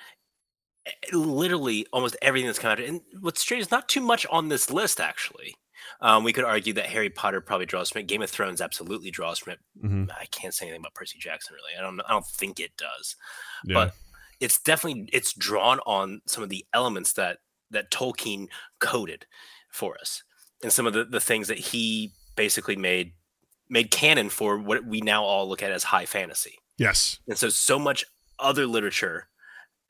literally almost everything that's come out. And what's strange is not too much on this list actually. Um, we could argue that Harry Potter probably draws from it. Game of Thrones absolutely draws from it. Mhm. I can't say anything about Percy Jackson really. I don't. I don't think it does. Yeah. But it's definitely it's drawn on some of the elements that that Tolkien coded for us, and some of the the things that he basically made made canon for what we now all look at as high fantasy. yes. And so so much other literature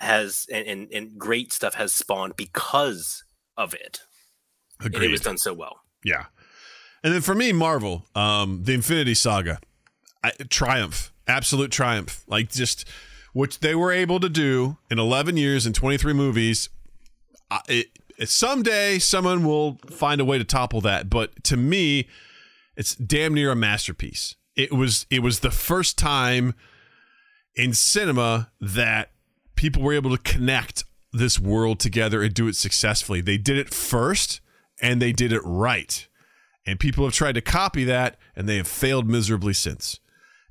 has and, and, and great stuff has spawned because of it. And it was done so well. Yeah. And then for me, Marvel, um, the Infinity Saga, I, triumph, absolute triumph. Like just what they were able to do in 11 years and 23 movies. I, it, it- someday someone will find a way to topple that, but to me, it's damn near a masterpiece. It was it was the first time in cinema that people were able to connect this world together and do it successfully. They did it first and they did it right. And people have tried to copy that and they have failed miserably since.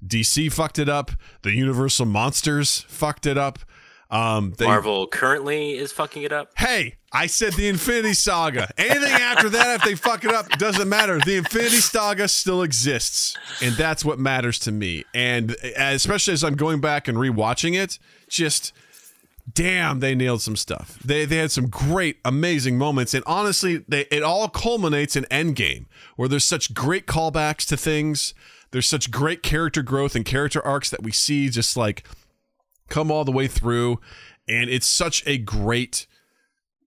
DC fucked it up. The Universal Monsters fucked it up. Um, they, Marvel currently is fucking it up. Hey, I said the Infinity Saga. Anything after that, if they fuck it up, doesn't matter. The Infinity Saga still exists, and that's what matters to me. And especially as I'm going back and rewatching it, just damn, they nailed some stuff. They they had some great, amazing moments, and honestly, they it all culminates in Endgame, where there's such great callbacks to things. There's such great character growth and character arcs that we see just like come all the way through, and it's such a great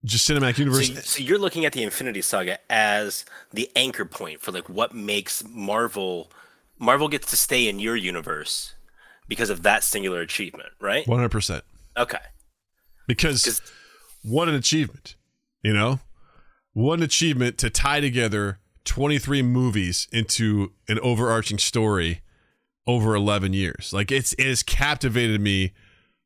just cinematic universe. y- so you're looking at the Infinity Saga as the anchor point for like what makes Marvel Marvel gets to stay in your universe because of that singular achievement, right? One hundred percent. Okay. Because 'Cause- what an achievement, you know, what an achievement to tie together twenty three movies into an overarching story over eleven years. Like it's it has captivated me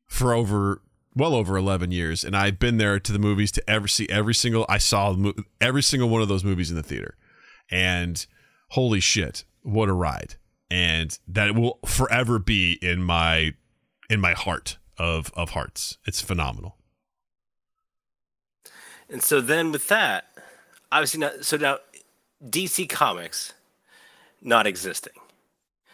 for over well over 11 years and I've been there to the movies to ever see every single I saw every single one of those movies in the theater. And holy shit what a ride. And that will forever be in my in my heart of of hearts it's phenomenal And so then with that, obviously not so now DC Comics not existing.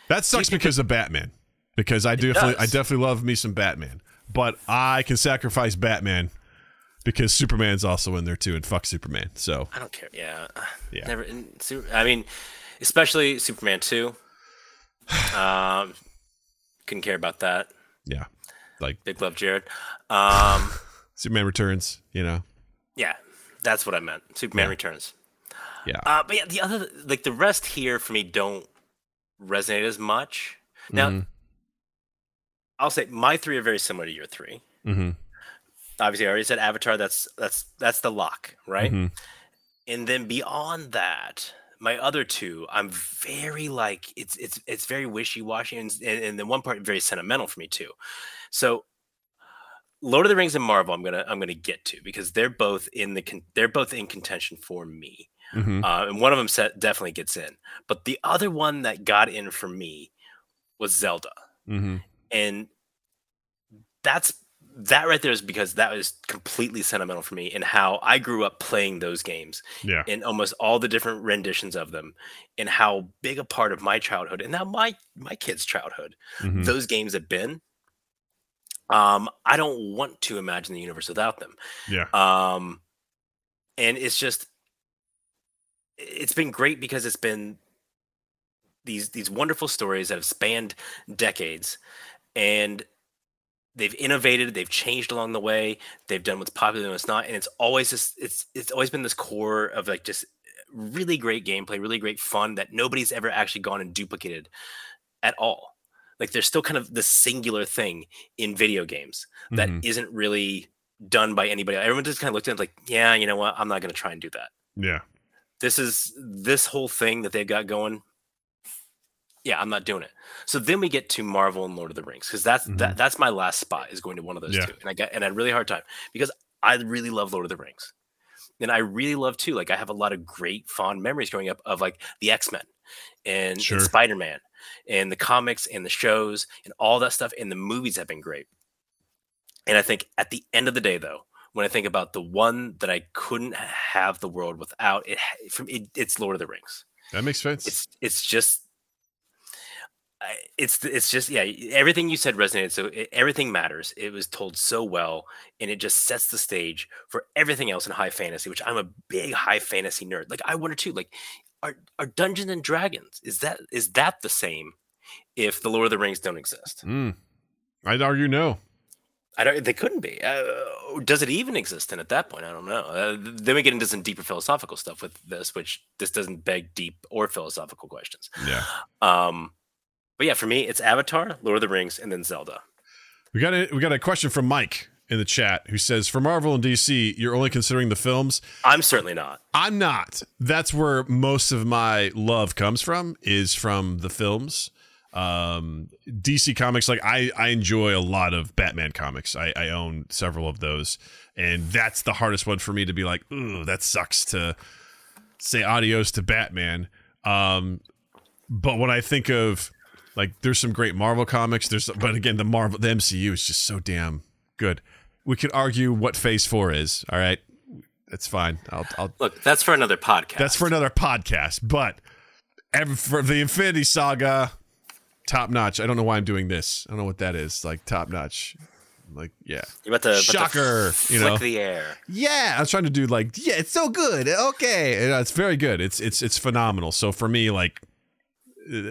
that sucks because of Batman because I definitely I definitely love me some Batman but I can sacrifice Batman because Superman's also in there too and fuck Superman so I don't care. Yeah. Yeah. Never in, I mean, especially Superman 2. Um couldn't care about that. yeah like Big love Jared. Um Superman Returns you know yeah, that's what I meant. Superman Yeah. Returns. yeah Uh, but yeah, the other like the rest here for me don't resonate as much. Now, Mhm. I'll say my three are very similar to your three. mm-hmm. Obviously, I already said Avatar. That's that's that's the lock, right? Mhm. And then beyond that, my other two, I'm very like it's it's it's very wishy washy, and, and and then one part very sentimental for me too. So, Lord of the Rings and Marvel, I'm gonna I'm gonna get to because they're both in the con- they're both in contention for me. Mhm. uh, and one of them set, definitely gets in. But the other one that got in for me was Zelda, Mhm. and that's that right there is because that was completely sentimental for me and how I grew up playing those games Yeah. in almost all the different renditions of them, and how big a part of my childhood and now my my kids' childhood Mhm. those games have been. Um, I don't want to imagine the universe without them. Yeah. Um, and it's just, it's been great because it's been these these wonderful stories that have spanned decades, and they've innovated, they've changed along the way, they've done what's popular and what's not, and it's always just it's it's always been this core of like just really great gameplay, really great fun that nobody's ever actually gone and duplicated at all. Like there's still kind of the singular thing in video games that Mhm. not really done by anybody. Everyone just kind of looked at it like, yeah, you know what? I'm not going to try and do that. Yeah. This is this whole thing that they've got going. Yeah, I'm not doing it. So then we get to Marvel and Lord of the Rings because that's that, mm-hmm. that's my last spot is going to one of those Yeah. two, and I got and I had a really hard time because I really love Lord of the Rings, and I really love too. Like I have a lot of great fond memories growing up of like the X Men and, Sure. Spider Man. and the comics and the shows and all that stuff and the movies have been great. And I think at the end of the day, though, when I think about the one that I couldn't have the world without, it from it, it's Lord of the Rings. That makes sense. It's it's just it's it's just yeah everything you said resonated so it, everything matters it was told so well and it just sets the stage for everything else in high fantasy which i'm a big high fantasy nerd like i wonder too like are are dungeons and dragons is that is that the same if the lord of the rings don't exist Mm. I'd argue no. i don't they couldn't be uh, does it even exist then at that point i don't know uh, then we get into some deeper philosophical stuff with this which this doesn't beg deep or philosophical questions Yeah. um, but yeah, for me, it's Avatar, Lord of the Rings, and then Zelda. We got a, we got a question from Mike in the chat who says for Marvel and DC, you're only considering the films. I'm certainly not. I'm not. That's where most of my love comes from is from the films. Um, DC comics, like I, I enjoy a lot of Batman comics. I, I own several of those, and that's the hardest one for me to be like, ooh, that sucks to say adios to Batman. Um, but when I think of like, there's some great Marvel comics. There's, but again, the Marvel, the MCU is just so damn good. We could argue what Phase Four is. All right, that's fine. I'll, I'll Look, that's for another podcast. that's for another podcast. But ev- for the Infinity Saga, top notch. I don't know why I'm doing this. I don't know what that is. Like top notch. Like yeah, You're about to, about to Shocker, you flick know. the air. yeah. I was trying to do like yeah, it's so good. Okay, and, uh, it's very good. It's it's it's phenomenal. So for me, like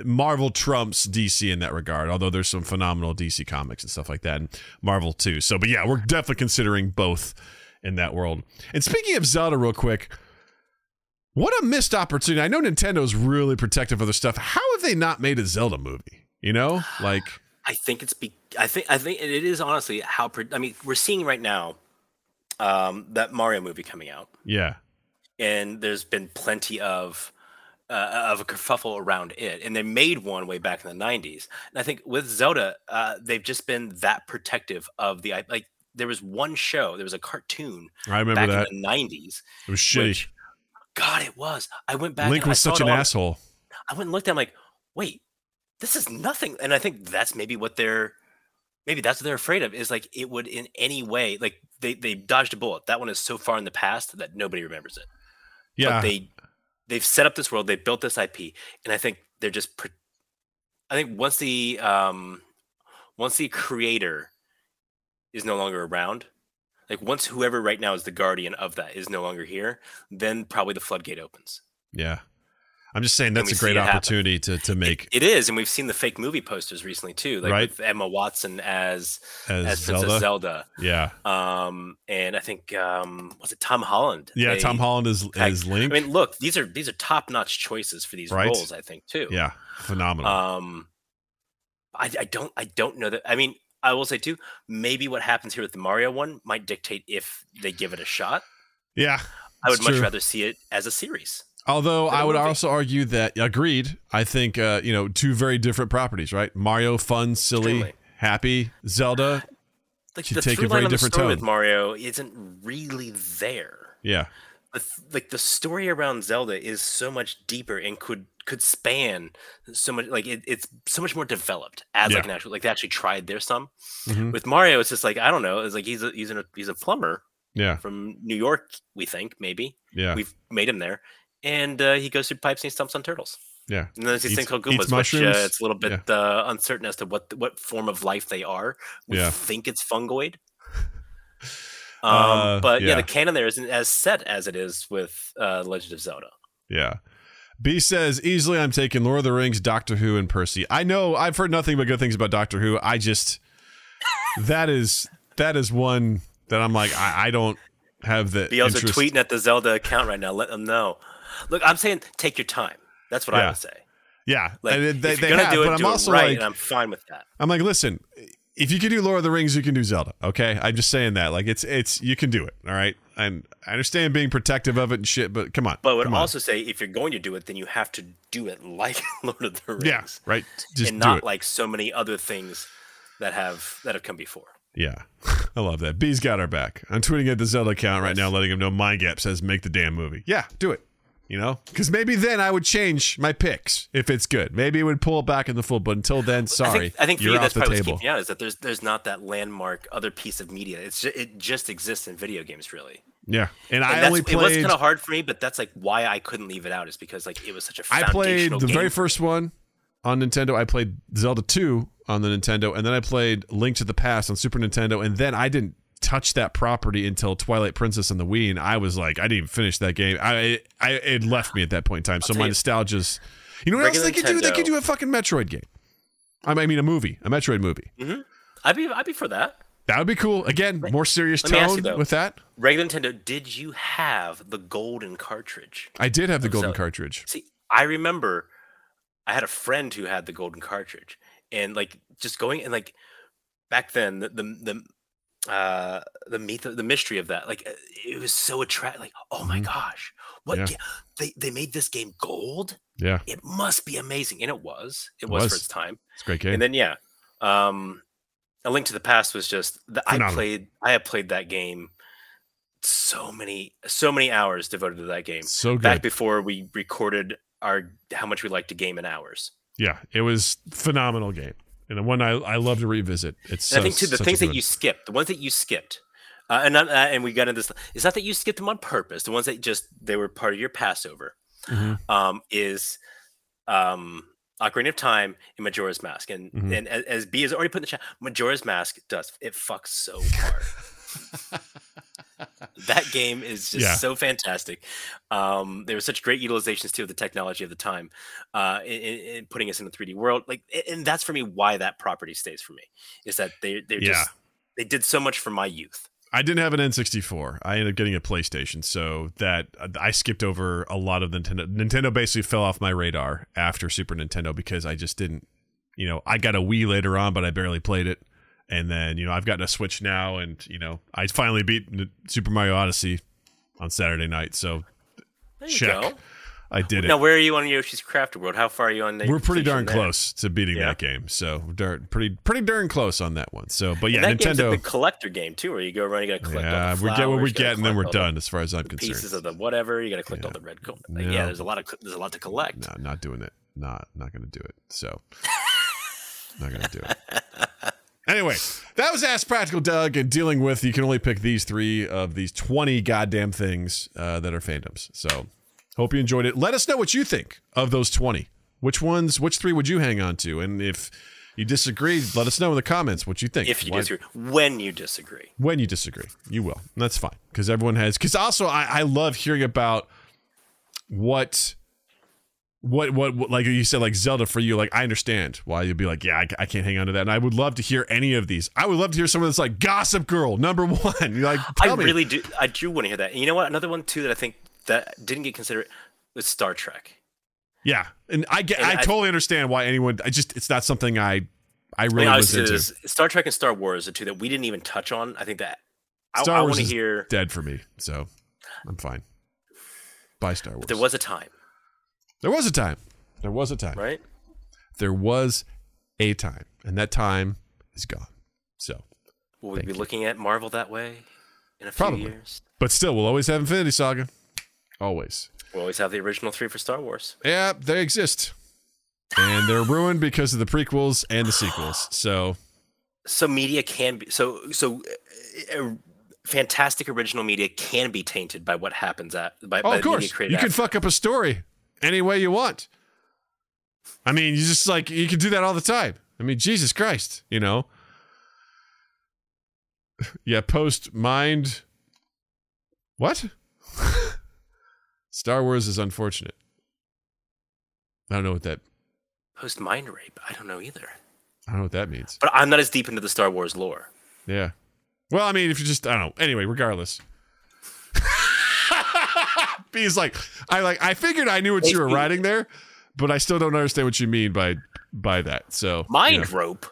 Marvel trumps DC in that regard. Although there's some phenomenal DC comics and stuff like that, and Marvel too. So, but yeah, we're definitely considering both in that world. And speaking of Zelda, real quick, what a missed opportunity! I know Nintendo's really protective of their stuff. How have they not made a Zelda movie? You know, like I think it's be. I think. I think it is honestly how. Pre- I mean, we're seeing right now um, that Mario movie coming out, yeah, and there's been plenty of. Uh, of a kerfuffle around it, and they made one way back in the '90s. And I think with Zelda, uh, they've just been that protective of the like. There was one show, there was a cartoon I remember back that. in the '90s It was shitty. Which, God, it was. I went back. Link was such an asshole. I went and looked. at it, I'm like, wait, this is nothing. And I think that's maybe what they're, maybe that's what they're afraid of is like it would in any way like they they dodged a bullet. That one is so far in the past that nobody remembers it. Yeah, But they they've set up this world. They built this IP, and I think they're just. Pre- I think once the um, once the creator is no longer around, like once whoever right now is the guardian of that is no longer here, then probably the floodgate opens. yeah. I'm just saying that's a great it happen. opportunity to to make It is, and we've seen the fake movie posters recently too, like Right. with Emma Watson as as, as Zelda. Princess Zelda. Yeah, Um, and I think um, was it Tom Holland? yeah. They- Tom Holland is is Link. I mean, look, these are these are top notch choices for these Right. roles. I think too. yeah, phenomenal. Um, I, I don't I don't know that. I mean, I will say too. Maybe what happens here with the Mario one might dictate if they give it a shot. yeah. I would much true. rather see it as a series. Although I would also argue that agreed. I think uh, you know two very different properties, right? Mario, fun, silly, Extremely. happy. Zelda, Like Should the take a very line of the different story tone. with Mario isn't really there. yeah, the th- like the story around Zelda is so much deeper and could could span so much like it, it's so much more developed as like an actual like they actually tried their some Mhm. with Mario it's just like I don't know it's like he's a he's a he's a plumber yeah, from New York we think maybe yeah, we've made him there and uh, he goes through pipes and he stumps on turtles yeah. and there's these Eats- things called Goombas which uh, it's a little bit uh, uncertain as to what what form of life they are we Yeah. think it's fungoid um, Uh, but yeah. yeah. the canon there isn't as set as it is with uh, Legend of Zelda Yeah. B says easily I'm taking Lord of the Rings, Doctor Who, and Percy. I know I've heard nothing but good things about Doctor Who. I just that is that is one that I'm like I, I don't have the Be also interest. tweeting at the Zelda account right now. Let them know. Look, I'm saying take your time. That's what I Yeah. would say. Yeah, Like, and they, if they you're gonna have, do it, but I'm do also it right, like and I'm fine with that. I'm like listen, if you can do Lord of the Rings, you can do Zelda. Okay, I'm just saying that like it's it's you can do it. All right, and I understand being protective of it and shit, but come on, But I would come on. also say if you're going to do it, then you have to do it like Lord of the Rings, yeah, right, just and not it. like so many other things that have that have come before. Yeah, I love that. B's got our back. I'm tweeting at the Zelda account right now, letting him know Mind Gap says make the damn movie. Yeah, do it. You know, because maybe then I would change my picks if it's good. Maybe it would pull it back in the full. But until then, sorry, I think, I think you're you off that's the probably what's table. keeping you out is that there's there's not that landmark other piece of media. It's just, it just exists in video games really. Yeah, and, And I that's, only it was kind of hard for me, but that's like why I couldn't leave it out is because like it was such a I played the game. very first one on Nintendo. I played Zelda 2 on the Nintendo, and then I played Link to the Past on Super Nintendo, and then I didn't touch that property until Twilight Princess on the Wii, and I was like, I didn't even finish that game. I, I it left me at that point in time. So my you- nostalgia's. You know what else they could do? They could do a fucking Metroid game. I mean, a movie, a Metroid movie. Mm-hmm. I'd be I'd be for that. That would be cool. Again, more serious let ask you, tone though. with that. Regular Nintendo, did you have the golden cartridge? I did have the golden Zelda. cartridge. See, I remember I had a friend who had the golden cartridge, and like just going and like back then the the the uh the myth the mystery of that like it was so attractive like oh my Mhm. gosh what Yeah. they they made this game gold Yeah, it must be amazing and it was it It was, was. for its time it's a great game. and then yeah um a link to the past was just the, i played i have played that game so many so many hours devoted to that game so good. back before we recorded our how much we like to game in hours. Yeah, it was phenomenal game, and the one I I love to revisit. It's And I think too the things that you skipped, the ones that you skipped, uh, and not, uh, and we got into this. It's not that you skipped them on purpose. The ones that just they were part of your Passover. Mhm. Um, is um, Ocarina of Time and Majora's Mask, and Mhm. and as, as B has already put in the chat, Majora's Mask does it fucks so hard. that game is just Yeah. so fantastic. Um, there was such great utilizations too of the technology of the time, uh, in, in, in putting us in the 3D world. Like, and that's for me why that property stays for me is that they they're Yeah. just they did so much for my youth. I didn't have an N64. I ended up getting a PlayStation, so that I skipped over a lot of Nintendo. Nintendo basically fell off my radar after Super Nintendo because I just didn't. You know, I got a Wii later on, but I barely played it. And then you know, I've gotten a Switch now, and you know, I finally beat Super Mario Odyssey on Saturday night, so There you Check. go. I did it. Now, where are you on Yoshi's Crafted World? How far are you on? the We're pretty darn there? close to beating Yeah. that game, so we're pretty pretty darn close on that one. So, but yeah, that Nintendo. big collector game too, where you go around, you got to collect Yeah, all the we get what we get, and then we're the done, as far as I'm concerned. Pieces of the whatever, you got to collect all the red. Co- No. Yeah, there's a lot of there's a lot to collect. No, not doing it. Not not going to do it. So, not going to do it. Anyway, that was Ask Practical Doug and dealing with you can only pick these three of these 20 goddamn things uh, that are fandoms. So, hope you enjoyed it. Let us know what you think of those 20. Which ones, which three would you hang on to? And if you disagree, let us know in the comments what you think. If you Why- disagree, when you disagree, when you disagree you will and that's fine because everyone has because also I, I love hearing about what, what what what like you said like zelda for you like i understand why you'd be like yeah I, I can't hang on to that and i would love to hear any of these i would love to hear someone that's like gossip girl number one you're like I me. really do. I do want to hear that. And you know what? Another one too that I think that didn't get considered was Star Trek. yeah and i get And I, I- totally understand why anyone i just it's not something i i I really mean, was into Star Trek and Star Wars are two that we didn't even touch on. I think that I, Star I Wars want to hear. dead for me so i'm fine bye star wars There was a time, there was a time there was a time right? there was a time, and that time is gone. So, Will we be you. looking at Marvel that way in a few Probably. years? but still, we'll always have Infinity Saga. Always. We'll always have the original three for Star Wars. Yeah, they exist, and they're ruined because of the prequels and the sequels. So, So media can be so so. Uh, uh, fantastic original media can be tainted by what happens at by, oh, by of media course, created you can fuck up a story any way you want. I mean, you just like you can do that all the time. I mean, Jesus Christ, you know. Yeah, post mind. What? Star Wars is unfortunate. I don't know what that. post mind rape. I don't know either, I don't know what that means. but I'm not as deep into the Star Wars lore. Yeah. Well, I mean, if you just, I don't know. Anyway, regardless. B's like, I like, I figured I knew what you were writing there, but I still don't understand what you mean by by that. So Mind you know. rope.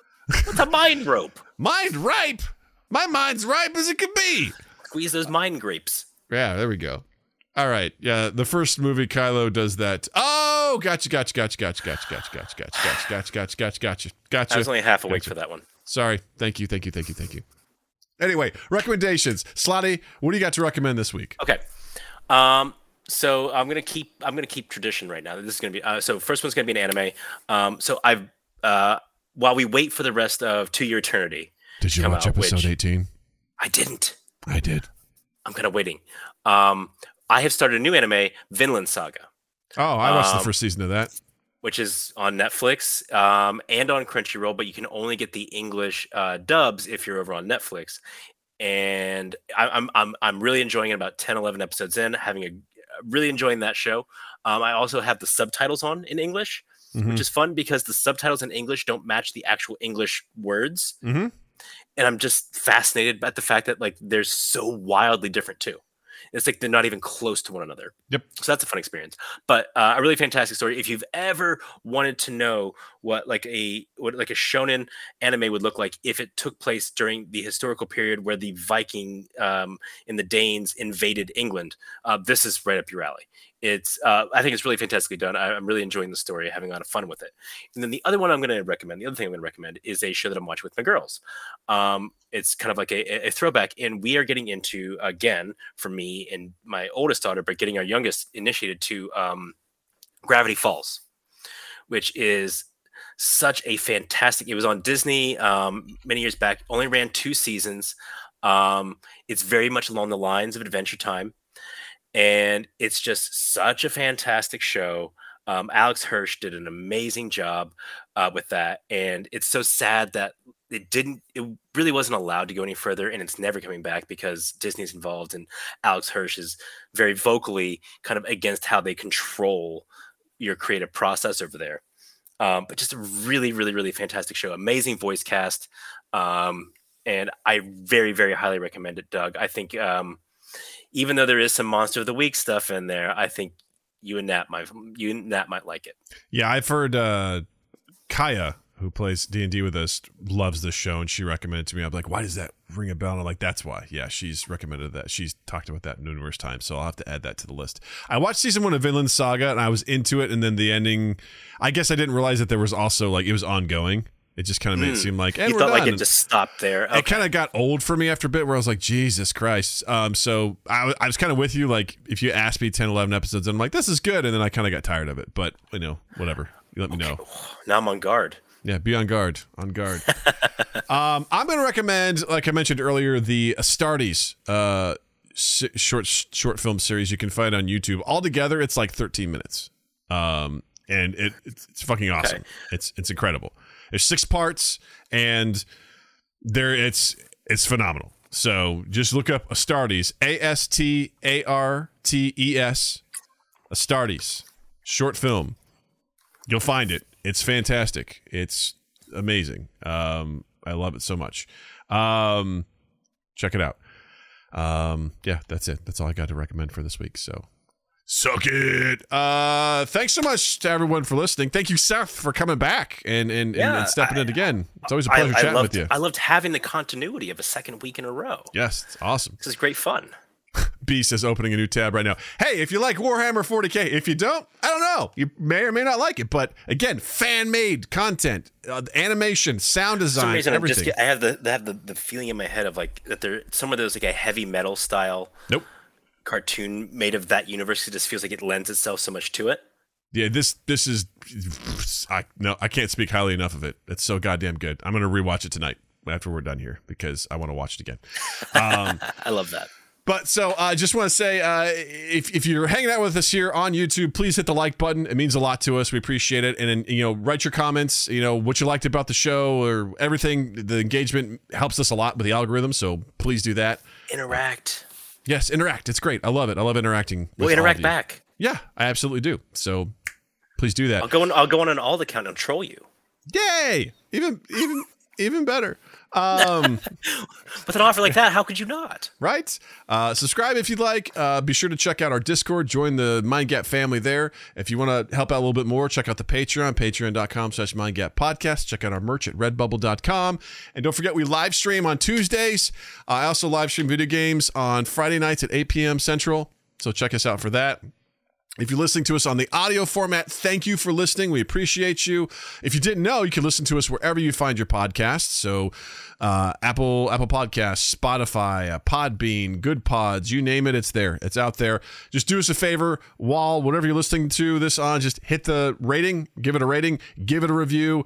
What's a mind rope? mind ripe. My mind's ripe as it can be. Squeeze those mind grapes. Yeah, there we go. All right. Yeah, the first movie Kylo does that. Oh, gotcha, gotcha, gotcha, gotcha, gotcha, gotcha, gotcha, gotcha, gotcha, gotcha, gotcha, gotcha, gotcha, gotcha. I was only half awake Gotcha. for that one. Sorry. Thank you, thank you, thank you, thank you. Anyway, recommendations. Slotty, what do you got to recommend this week? Okay. Um, so I'm gonna keep I'm gonna keep tradition right now. This is gonna be uh, so first one's gonna be an anime. Um, so I've uh, while we wait for the rest of To Your Eternity, Did you watch out, episode 18? I didn't. I did. I'm kind of waiting. Um, I have started a new anime, Vinland Saga, Oh, I watched the Um, first season of that. which is on Netflix um, and on Crunchyroll, but you can only get the English uh, dubs if you're over on Netflix. And I, I'm I'm I'm really enjoying it. About 10, 11 episodes in, having a really enjoying that show. Um, I also have the subtitles on in English, Mhm. which is fun because the subtitles in English don't match the actual English words. Mhm. And I'm just fascinated by the fact that like they're so wildly different too. It's like they're not even close to one another. Yep. So that's a fun experience. But uh, a really fantastic story. If you've ever wanted to know what like a what like a shonen anime would look like if it took place during the historical period where the Viking um, and the Danes invaded England, uh, this is right up your alley. It's uh, I think it's really fantastically done. I, I'm really enjoying the story, having a lot of fun with it. And then the other one I'm going to recommend, the other thing I'm going to recommend is a show that I'm watching with my girls. Um, it's kind of like a, a throwback, and we are getting into again for me and my oldest daughter, but getting our youngest initiated to um, Gravity Falls, which is such a fantastic. It was on Disney um, many years back. Only ran two seasons. Um, it's very much along the lines of Adventure Time, and it's just such a fantastic show. Um, Alex Hirsch did an amazing job uh, with that, and it's so sad that it didn't. It really wasn't allowed to go any further, and it's never coming back because Disney's involved, and Alex Hirsch is very vocally kind of against how they control your creative process over there. Um, but just a really, really, really fantastic show. Amazing voice cast. Um, and I very, very highly recommend it, Doug. I think um, even though there is some Monster of the Week stuff in there, I think you and Nat might you and Nat might like it. Yeah, I've heard uh, Kaya, who plays D and D with us, loves this show, and she recommended to me. I'm like, why does that ring a bell? And I'm like, that's why. Yeah, she's recommended that. She's talked about that numerous times, so I'll have to add that to the list. I watched season one of Vinland Saga, and I was into it, and then the ending. I guess I didn't realize that there was also like it was ongoing. It just kind of made it Hmm. seem like, and you we're thought like it just stopped there. it kind of got old for me after a bit where I was like, Jesus Christ. Um, so I was kind of with you. Like, if you asked me 10, 11 episodes, I'm like, this is good. And then I kind of got tired of it. But, you know, whatever. You let me know. now I'm on guard. Yeah, be on guard. On guard. um, I'm going to recommend, like I mentioned earlier, the Astartes uh, s- short short film series you can find on YouTube. Altogether, it's like 13 minutes. Um, and it, it's, it's fucking awesome. It's it's incredible. There's six parts, and there it's it's phenomenal. So just look up Astartes, A S T A R T E S, Astartes, short film. You'll find it. It's fantastic. It's amazing. Um, I love it so much. Um, check it out. Um, yeah, that's it. That's all I got to recommend for this week. So suck it. Uh, thanks so much to everyone for listening. Thank you, Seth, for coming back and and, and, Yeah, and stepping I- in again. It's always a pleasure I chatting loved, with you. I loved having the continuity of a second week in a row. yes, it's awesome. This is great fun. Beast is opening a new tab right now. Hey, if you like Warhammer 40k, if you don't, I don't know. You may or may not like it, but again, fan made content, uh, animation, sound design, reason, everything. just, I have the I have the, the feeling in my head of like that there some of those like a heavy metal style nope. Cartoon made of that universe. It just feels like it lends itself so much to it. Yeah, this this is I no, I can't speak highly enough of it. It's so goddamn good. I'm gonna rewatch it tonight after we're done here because I want to watch it again. Um, I love that. But so I just want to say, uh, if, if you're hanging out with us here on YouTube, please hit the like button. It means a lot to us. We appreciate it. And then, you know, write your comments, you know, what you liked about the show or everything. The engagement helps us a lot with the algorithm. So please do that. Interact. Yes, interact. It's great. I love it. I love interacting. We'll interact back. Yeah, I absolutely do. So please do that. I'll go on. I'll go on an all account and troll you. Yay! Even even even better. Um, With an offer like that, how could you not? right? Uh, subscribe if you'd like. Uh, be sure to check out our Discord. Join the Mind MindGap family there. If you want to help out a little bit more, check out the Patreon, patreon.com slash MindGap podcast. Check out our merch at redbubble.com. And don't forget, we live stream on Tuesdays. Uh, I also live stream video games on Friday nights at 8 p.m. Central. So check us out for that. If you're listening to us on the audio format, thank you for listening. We appreciate you. If you didn't know, you can listen to us wherever you find your podcasts. So, uh, Apple Apple Podcasts, Spotify, uh, Podbean, Good Pods, you name it, it's there. It's out there. Just do us a favor, while whatever you're listening to this on, just hit the rating, give it a rating, give it a review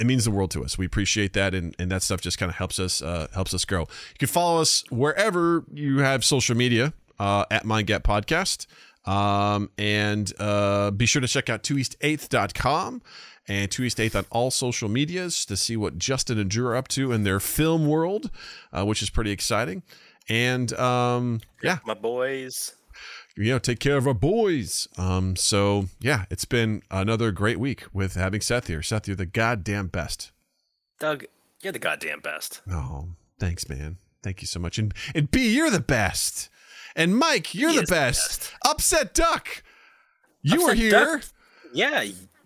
it means the world to us. We appreciate that, and, and that stuff just kind of helps us uh, helps us grow. You can follow us wherever you have social media uh, at MindGap Podcast, um, and uh, be sure to check out 2east8th.com and 2east8th on all social medias to see what Justin and Drew are up to in their film world, uh, which is pretty exciting. And um, yeah, My boys. you know, take care of our boys. Um, so yeah, it's been another great week with having Seth here. Seth, you're the goddamn best. Doug, you're the goddamn best. Oh, thanks, man. Thank you so much. And and B, you're the best. And Mike, you're the is the best. best. Upset Duck, you were Upset here. Duck. Yeah,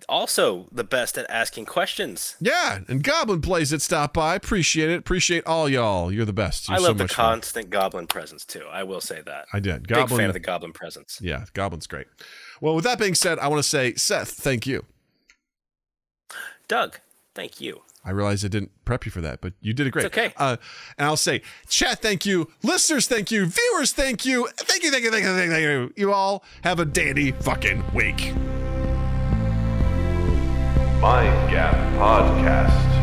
also the best at asking questions. Yeah, and Goblin plays it. Stop by. Appreciate it. Appreciate all y'all. You're the best. You're I so love the much fun. constant goblin presence too. I will say that. I did. Big Goblin. fan of the goblin presence. yeah, Goblin's great. Well, with that being said, I want to say, Seth, thank you. Doug, thank you. I realize I didn't prep you for that, but you did it great. It's okay. Uh, and I'll say, chat, thank you. Listeners, thank you. Viewers, thank you. Thank you, thank you, thank you, thank you. Thank you. You all have a dandy fucking week. Mind Gap Podcast.